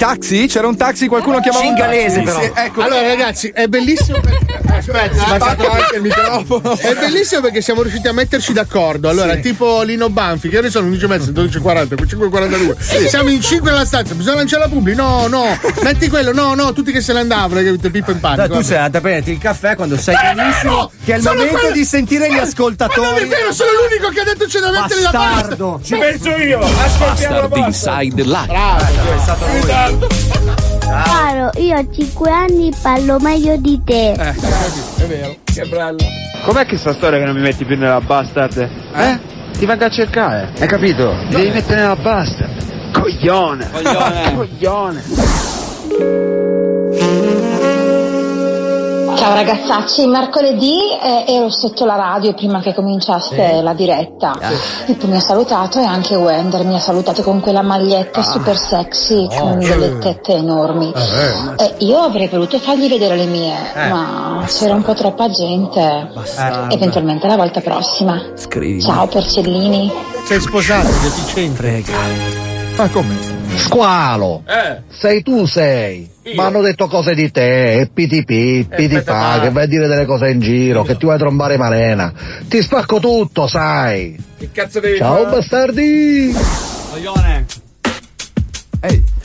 taxi? C'era un taxi, qualcuno chiamava un taxi? Sì, ecco. Allora, ragazzi, è bellissimo. perché- Aspetta, Spaccato anche il microfono. È bellissimo perché siamo riusciti a metterci d'accordo. Allora, Sì. tipo Lino Banfi, che ore sono 11 e mezza, 12.40, 5.42. Siamo in 5 nella stanza, bisogna lanciare la pubblica. No, no, metti quello, no, no, tutti che se ne andavano, hai capito? Pippo in panico. Tu sei andata a prenderti il caffè quando sai benissimo vero! che è il Sono momento quello- di sentire gli Ma non è ascoltatori. vero, sono l'unico che ha detto c'è da mettere la pasta. Ci penso io, ascoltiamo la Bastard basta. Inside Live. Bravo, è stato lui. Caro, io a 5 anni parlo meglio di te. è vero. Che bello. Com'è che sta storia che non mi metti più nella bastard? Eh? Ti vengo a cercare, hai capito? Mi devi mettere nella bastard. Coglione! Coglione. Coglione! Ciao ragazzacci, mercoledì eh, ero sotto la radio prima che cominciasse la diretta. Pippo mi ha salutato e anche Wender mi ha salutato con quella maglietta super sexy con delle tette enormi. E io avrei voluto fargli vedere le mie, ma c'era un po' troppa gente. Eventualmente la volta prossima. Scrivi. Ciao porcellini. Sei sposato, deficiente. Ma come? Squalo! Eh. Sei tu sei! Mi hanno detto cose di te, e pitipi, pitipà, che vai a dire delle cose in giro, che ti vuoi trombare Marena. Ti spacco tutto, sai! Che cazzo devi Ciao fare? bastardi! Coglione.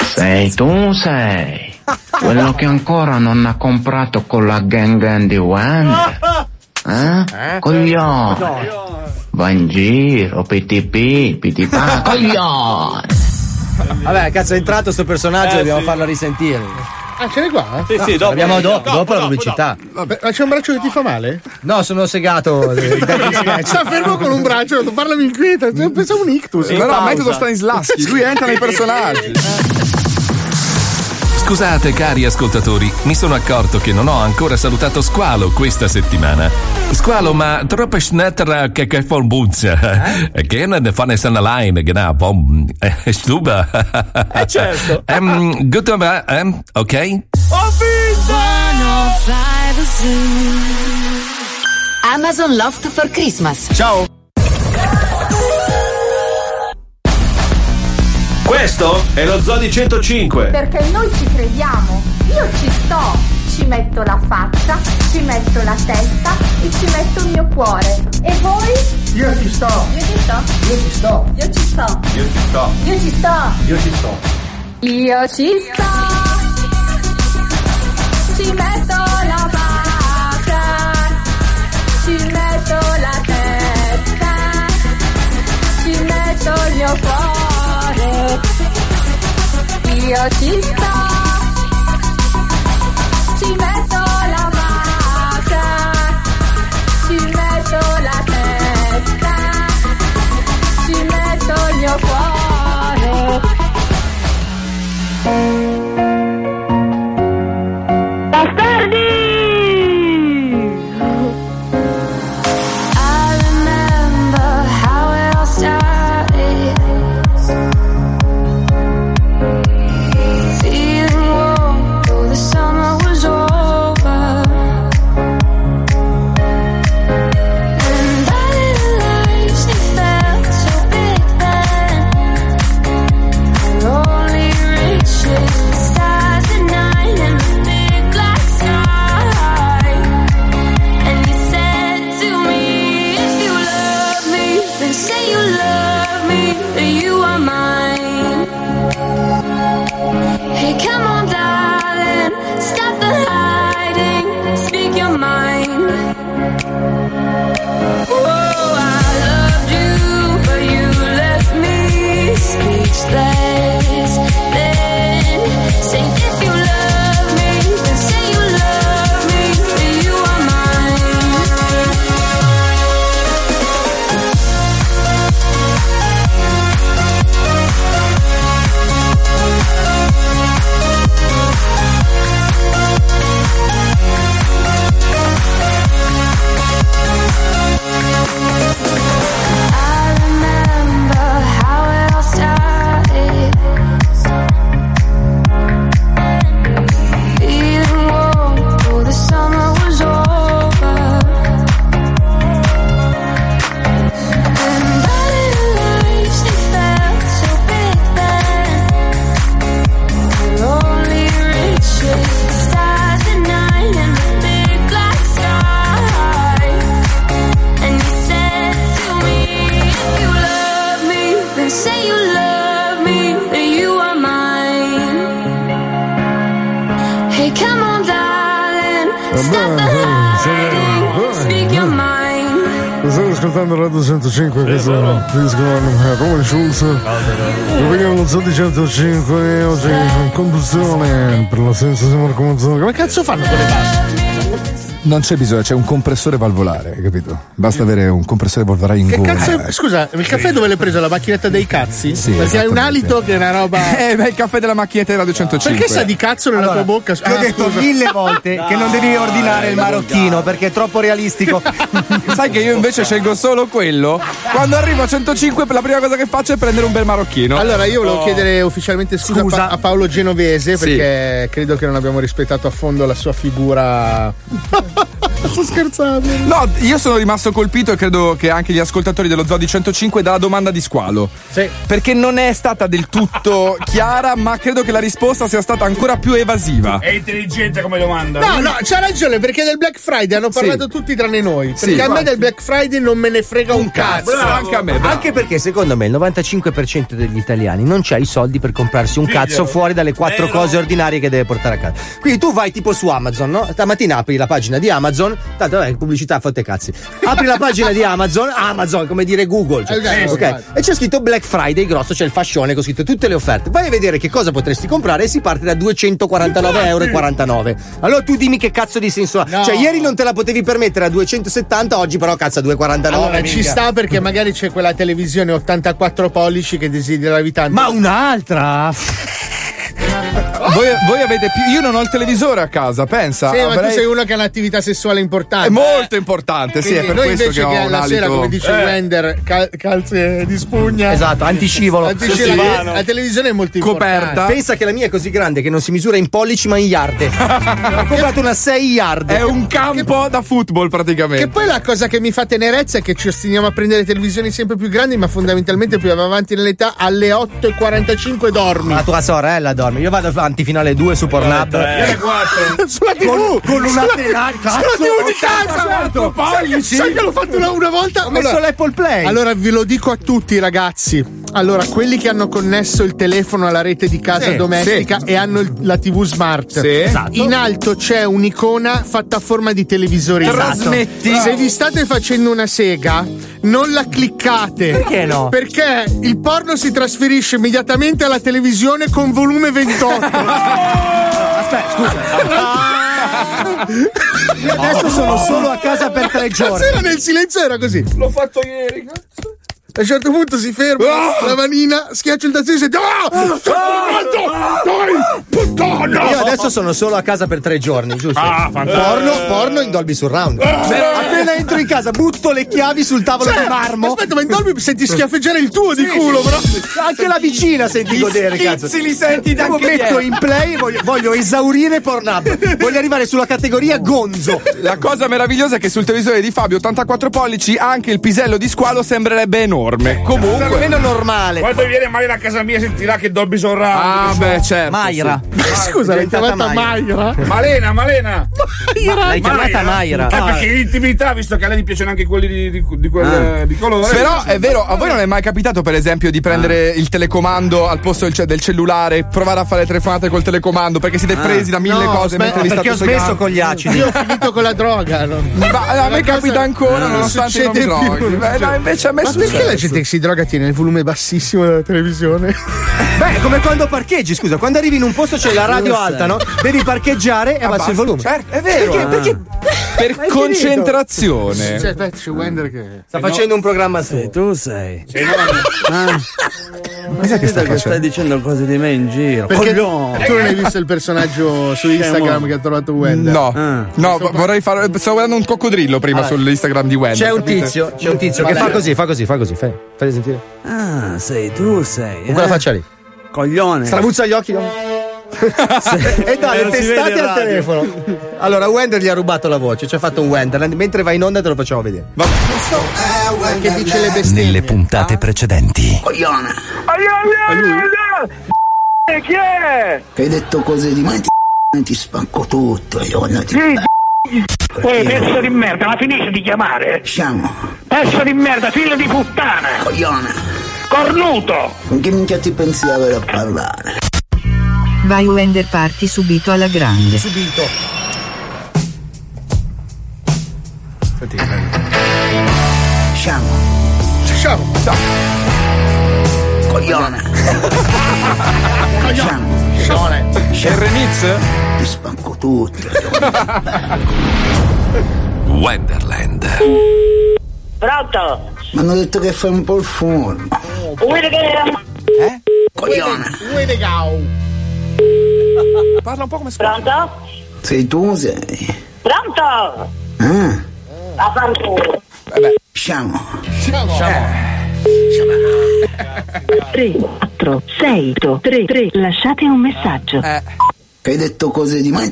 Sei tu sei! Quello che ancora non ha comprato con la gang gang di Wender. Eh? Coglione! Va in giro, pitipi, pitipà, coglione! Vabbè, cazzo è entrato sto personaggio, Eh, dobbiamo sì. farlo risentire. Ah, ce l'hai qua? Sì, sì, dopo. Abbiamo dopo, dopo, Dopo, la pubblicità. Vabbè, ma c'è un braccio che ti fa male? No, sono segato. eh. Sta fermo con un braccio, parlami inquieta. Pensavo un ictus. No, no, metodo Stanislaschi, lui entra nei personaggi. Scusate cari ascoltatori, mi sono accorto che non ho ancora salutato Squalo questa settimana. Squalo, ma troppo schnetter che che von Buzia. Che ne fanno stanno line, genau, vom stuba. Eh, certo. Ehm, gut, ehm, ok? Ho vinto! Amazon Loft for Christmas. Ciao. Questo è lo Zodi 105. Perché noi ci crediamo. Io ci sto. Ci metto la faccia, ci metto la testa e ci metto il mio cuore. E voi? Io ci sto. Io ci sto. Io ci sto. Io ci sto. Io ci sto. Io ci sto. Io ci sto. Io ci sto. Ci metto Io ci sto. Ci metto la faccia, ci metto la testa, ci metto il mio cuore. Ascoltando Radio 105, questo è il disco di Roman Schulz. Lo vediamo allo Zoo di 105 e oggi in conduzione per l'assenza di Marco Mazzoni. Come cazzo fanno con le basse? Non c'è bisogno, c'è un compressore valvolare, capito? Basta avere un compressore valvolare in Che gola. cazzo è- Scusa, il caffè dove l'hai preso? La macchinetta dei cazzi? Sì, Perché hai un alito che è una roba. Eh, beh, il caffè della macchinetta Radio 105. Perché sa di cazzo nella tua bocca? Ti ho Ah, detto scusa. mille volte che non devi ordinare il marocchino perché è troppo realistico. Sai che io invece scelgo solo quello? Quando arrivo a 105 la prima cosa che faccio è prendere un bel marocchino. Allora, io volevo Oh. chiedere ufficialmente scusa, Scusa. a Pa- a Paolo Genovese Sì. perché credo che non abbiamo rispettato a fondo la sua figura. Sto scherzando. No, io sono rimasto colpito e credo che anche gli ascoltatori dello Zoo di 105 dalla domanda di squalo. Sì. Perché non è stata del tutto chiara, ma credo che la risposta sia stata ancora più evasiva. È intelligente come domanda. No, no, c'ha ragione perché del Black Friday hanno parlato tutti tranne noi. Perché Sì. a me del Black Friday non me ne frega un, cazzo. Anche perché secondo me il 95% degli italiani non c'ha i soldi per comprarsi un Figlio. cazzo fuori dalle quattro Vero. cose ordinarie che deve portare a casa. Quindi tu vai tipo su Amazon, no? Stamattina apri la pagina di Amazon, tanto vabbè, pubblicità fatte cazzi. Apri la pagina di Amazon, Amazon, come dire Google. cioè, Esatto, ok? esatto. E c'è scritto Black Friday grosso, c'è il fascione con scritto tutte le offerte. Vai a vedere che cosa potresti comprare e si parte da 249,49 euro. Allora tu dimmi che cazzo di senso ha. No. Cioè, ieri non te la potevi permettere a 270, oggi però cazzo a 2,49. Allora ci sta perché magari c'è quella televisione 84 pollici che desideravi tanto. Ma un'altra? Voi, voi avete più. Io non ho il televisore a casa, pensa. Sì, ma tu avrei- sei uno che ha un'attività sessuale importante. È molto importante, sì, è per noi questo invece che ho che un la sera, alito- come dice Eh. Wender, cal- calze di spugna. Esatto, antiscivolo. Antiscivolo. La, la televisione è molto importante. Pensa che la mia è così grande che non si misura in pollici ma in yard. Ho comprato una 6 yard. È un campo da football praticamente. Che poi la cosa che mi fa tenerezza è che ci ostiniamo a prendere televisioni sempre più grandi, ma fondamentalmente più avanti nell'età, alle 8.45 dormi. La tua sorella dorme. Io vado avanti fino alle 2 su Pornhub. Sulla TV! Con, con una Sulla- tenaglia. Sulla TV di casa! Sai, sai che l'ho fatto una, una volta? Ho messo l'Apple Play. Allora vi lo dico a tutti, ragazzi. Allora, quelli che hanno connesso il telefono alla rete di casa Sì, domestica e hanno il- la TV smart, Sì. Esatto. in alto c'è un'icona fatta a forma di televisore. Trasmetti. Esatto. Se vi state facendo una sega, non la cliccate. Perché no? Perché il porno si trasferisce immediatamente alla televisione con volume 28. Aspetta, scusa. Io adesso sono solo a casa per tre giorni. Stasera nel silenzio era così. L'ho fatto ieri. A un certo punto si ferma Ah! la manina, schiaccia il tazzino e sente Ah! Sono morto! Dai! Puttana! Io adesso sono solo a casa per tre giorni, giusto? Ah, fantastico. porno, porno in Dolby Surround. Appena entro in casa, butto le chiavi sul tavolo Cioè, di marmo. Aspetta, ma in Dolby senti schiaffeggiare il tuo di culo, però. Anche la vicina senti godere, cazzo. schizzi li senti da Io metto in play e voglio, voglio esaurire Pornhub. Voglio arrivare sulla categoria gonzo. La cosa meravigliosa è che sul televisore di Fabio 84 pollici anche il pisello di squalo sembrerebbe enorme. Comunque. Almeno normale. Quando viene Mayra a casa mia sentirà che Dobby Surround. Ah, beh, certo. Mayra. Scusa, l'hai chiamata Mayra? Malena, Malena. L'hai chiamata Mayra. Eh, perché in intimità, visto che a lei gli piacciono anche quelli di, di, di quel, Ah. di colore. Però è vero, a voi non è mai capitato, per esempio, di prendere il telecomando al posto del, del cellulare, provare a fare telefonate col telecomando perché siete presi da mille No, cose mentre vi Perché state ho smesso segando? con gli acidi. Io ho finito con la droga. non- Ma a me capita ancora, non nonostante non mi succede più, droghi. Beh, no, succede. invece a me è Ma perché la gente che si droga tiene il volume bassissimo della televisione? Beh, è come quando parcheggi, scusa, quando arrivi in un posto c'è la radio alta, no? Devi parcheggiare e abbassi il volume. Certo, è vero. Perché? Perché? Per concentrazione. Cioè, aspetta, c'è Wender che. Sta facendo un programma su. Tu sei. Sei no, Ah, Cos'è che sta che stai facendo? dicendo cose di me in giro. Perché Coglione. tu non hai visto il personaggio su Instagram che ha trovato Wender? No, Ah. no, vorrei fare. Stavo guardando un coccodrillo prima Allora, sull'Instagram di Wendy. C'è un tizio, c'è un tizio che fa così, fa così, fa così, fai, fai sentire. Ah, sei tu, sei. Con quella eh? faccia lì. Coglione. Stravuzza gli occhi. no? e vede testate al telefono. Allora, Wender gli ha rubato la voce, ci ha fatto un Wonderland. Mentre va in onda te lo facciamo vedere. Che dice le bestemmie. Nelle puntate precedenti. Coglione, E chi è? che hai detto cose di me, ti, spacco tutto, io non ti Ehi, pezzo di merda, ma finisci di chiamare? Siamo, Pezzo di merda, figlio di puttana! coglione, Cornuto! con chi minchia ti pensi di avere a parlare? Vai Wender parti subito alla grande. Subito. Sciamo. Sciamo. Coglione. Sciamo. Scione. C'è il remix? Ti spanco tutto. Wonderland. Pronto? Mi hanno detto che fai un po' il forno. Eh? Coglione. Uede gau. Parla un po' come Pronto? Sei tu, sei. Pronto? Ah. A fanculo. Sciamo. Sciamo. 3, 4, 6, 3, 3, lasciate un messaggio. Che hai detto cose di mai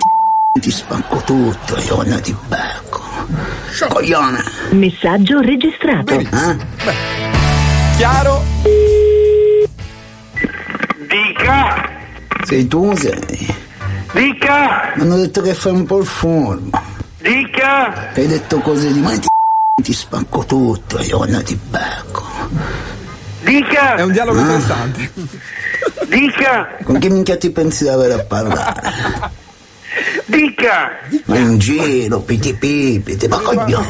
ti spanco tutto, io non ti becco. Coglione. Messaggio registrato. Eh? Chiaro? Dica. Sei tu, sei. Dica. Mi hanno detto che fai un po' il forno. Dica. Che hai detto cose di mai ti spanco tutto, io non ti becco. Dica. È un dialogo Ah. interessante. Dica. Con chi minchia ti pensi di avere a parlare? Dica. Ma in giro, piti pipi, ti ma coglione.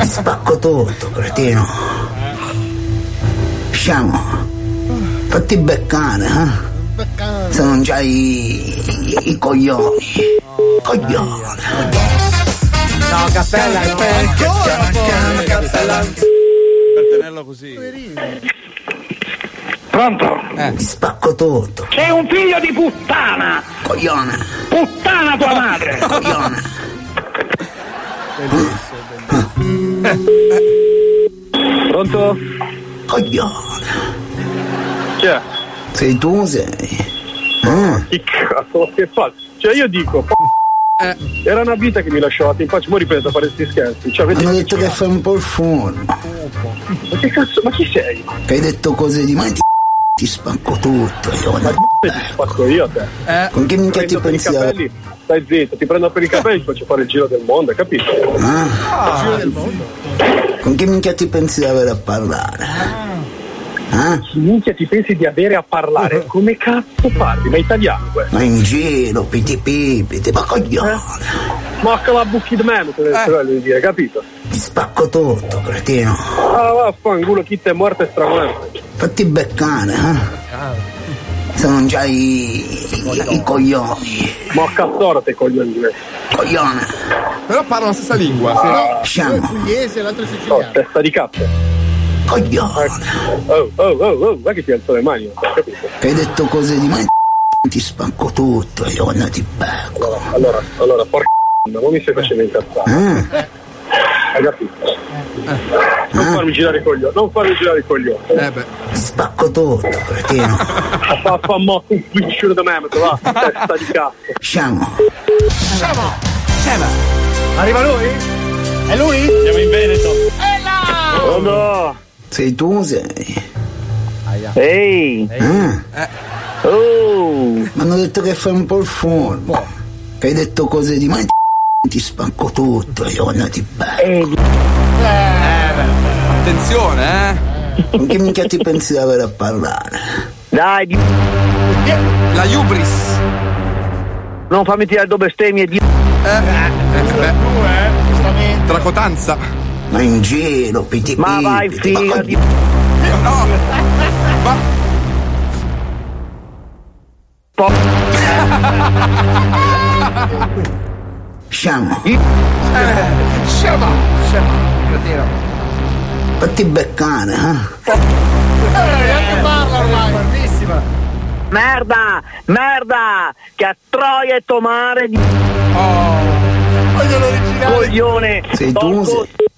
Ti spacco tutto, cretino. Sciamo. Fatti beccare, eh? Se non c'hai i, i coglioni. Coglione. No, cappella, cappella. Per tenerlo così. Pronto? Ti spacco tutto. Sei un figlio di puttana. Coglione. Puttana tua madre. Coglione. Pronto? Coglione. Chi è? Sei tu, sei. Ah. Che cazzo, che faccio? Cioè io dico, p- era una vita che mi lasciavate in pace, mo ripeto a fare questi scherzi. Cioè, Hanno detto che fai un po' il forno. Ma che cazzo, ma chi sei? Che hai detto cose di mai ti, ti spanco tutto, io non Ti spacco io a te. Con che minchia ti pensi stai zitto, ti prendo per i capelli e ti faccio fare il giro del mondo, hai capito? Ah. Giro del mondo. Con che minchia ti pensi di avere a parlare? Ah? Chi minchia ti pensi di avere a parlare? Come cazzo parli? Ma italiano questo? Ma in giro, piti pipi, ti ma coglione. Ma che la bucchi di me, te Eh. voglio dire, capito? Ti spacco tutto, cretino. Ah, vaffanculo, chi te è morto è stramorto. Fatti beccare, eh? Se non c'hai i, i coglioni. Ma cazzoro te coglioni di me. Coglione. Però parlano la stessa lingua. Ah. Uno è pugliese e l'altro è Oh, siciliano. testa di cazzo. Coglione. Oh, oh, oh, oh, guarda che ti alzo le mani, capito? Hai detto cose di mai ti spanco tutto, io non ti becco. Allora, allora, porca non mi stai facendo incazzare. Ah. Hai capito? Non farmi girare i coglioni, non farmi girare i coglioni. Eh beh. Spacco tutto, cretino. Fa, fa mo un piccione da me, va, testa di cazzo. Sciamo. Sciamo. Arriva lui? È lui? Siamo in Veneto. Oh no! Sei tu, sei. Ehi! Ah. Oh! Mi hanno detto che fai un po' il forno. Che hai detto cose di mai ti spanco tutto, io non ti becco. Attenzione, eh. Con che minchia ti pensi di avere a parlare? Dai, di... La Ubris. non fammi tirare due bestemmie di... Eh, beh. Tracotanza. Ma in giro, piti Ma vai, figa di... No. Ma Sciamo. Sciamo. Sciamo. Cretino. Fatti beccare, eh? Eh, neanche parla ormai. Bravissima. Merda! Merda! Che a Troia e Tomare di... Voglio l'originale. Coglione! Sei tu, sei.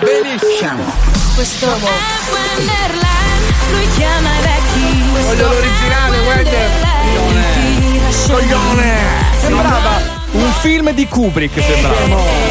Benissimo. Questo è Wonderland, lui chiama vecchi. Voglio l'originale, Wender. Coglione. Sembrava un film di Kubrick, sembrava.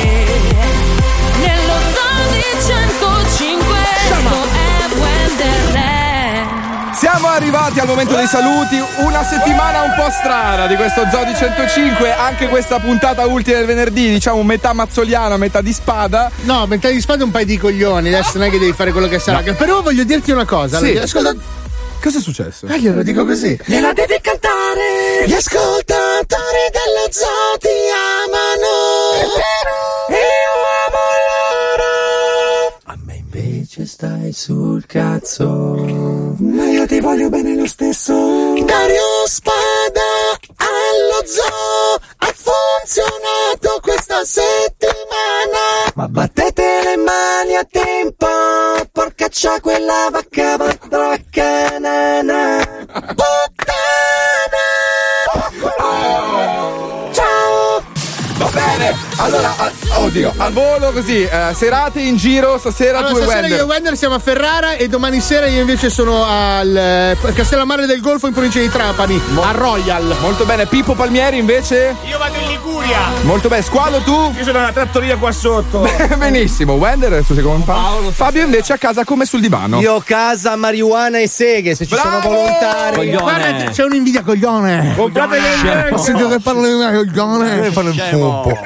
Siamo arrivati al momento dei saluti, una settimana un po' strana di questo Zodi 105, anche questa puntata ultima del venerdì, diciamo metà mazzoliana, metà di spada. No, mentre di spada un paio di coglioni, adesso non è che devi fare quello che sarà. Però voglio dirti una cosa. Sì. Ascolta, Cosa è successo? Eh, glielo dico così. Gliela devi cantare! Gli ascoltatori dello zoo ti amano! È vero! Io amo loro! A me invece stai sul cazzo! Ma io ti voglio bene lo stesso! Dario Spada allo zoo! Ha funzionato questa settimana! Ma battete le mani a tempo! Porcaccia quella vacca badracca nana! Puttana! Ciao! Va bene, allora, oddio, al volo così, eh, serate in giro, stasera Allora, tu e stasera Wender. io e Wender siamo a Ferrara e domani sera io invece sono al eh, Castellammare del Golfo in provincia di Trapani, a Royal. Molto bene, Pippo Palmieri invece? Io vado in Liguria. Molto bene, Squalo tu? Io sono alla trattoria qua sotto. Benissimo, Wender, tu sei come pa- Fabio invece a casa come sul divano. Io casa, marijuana e seghe, se ci sono volontari. Guarda, c'è un'invidia coglione. Comprate le Ho sentito che parlo di me, coglione. Fare il pompo.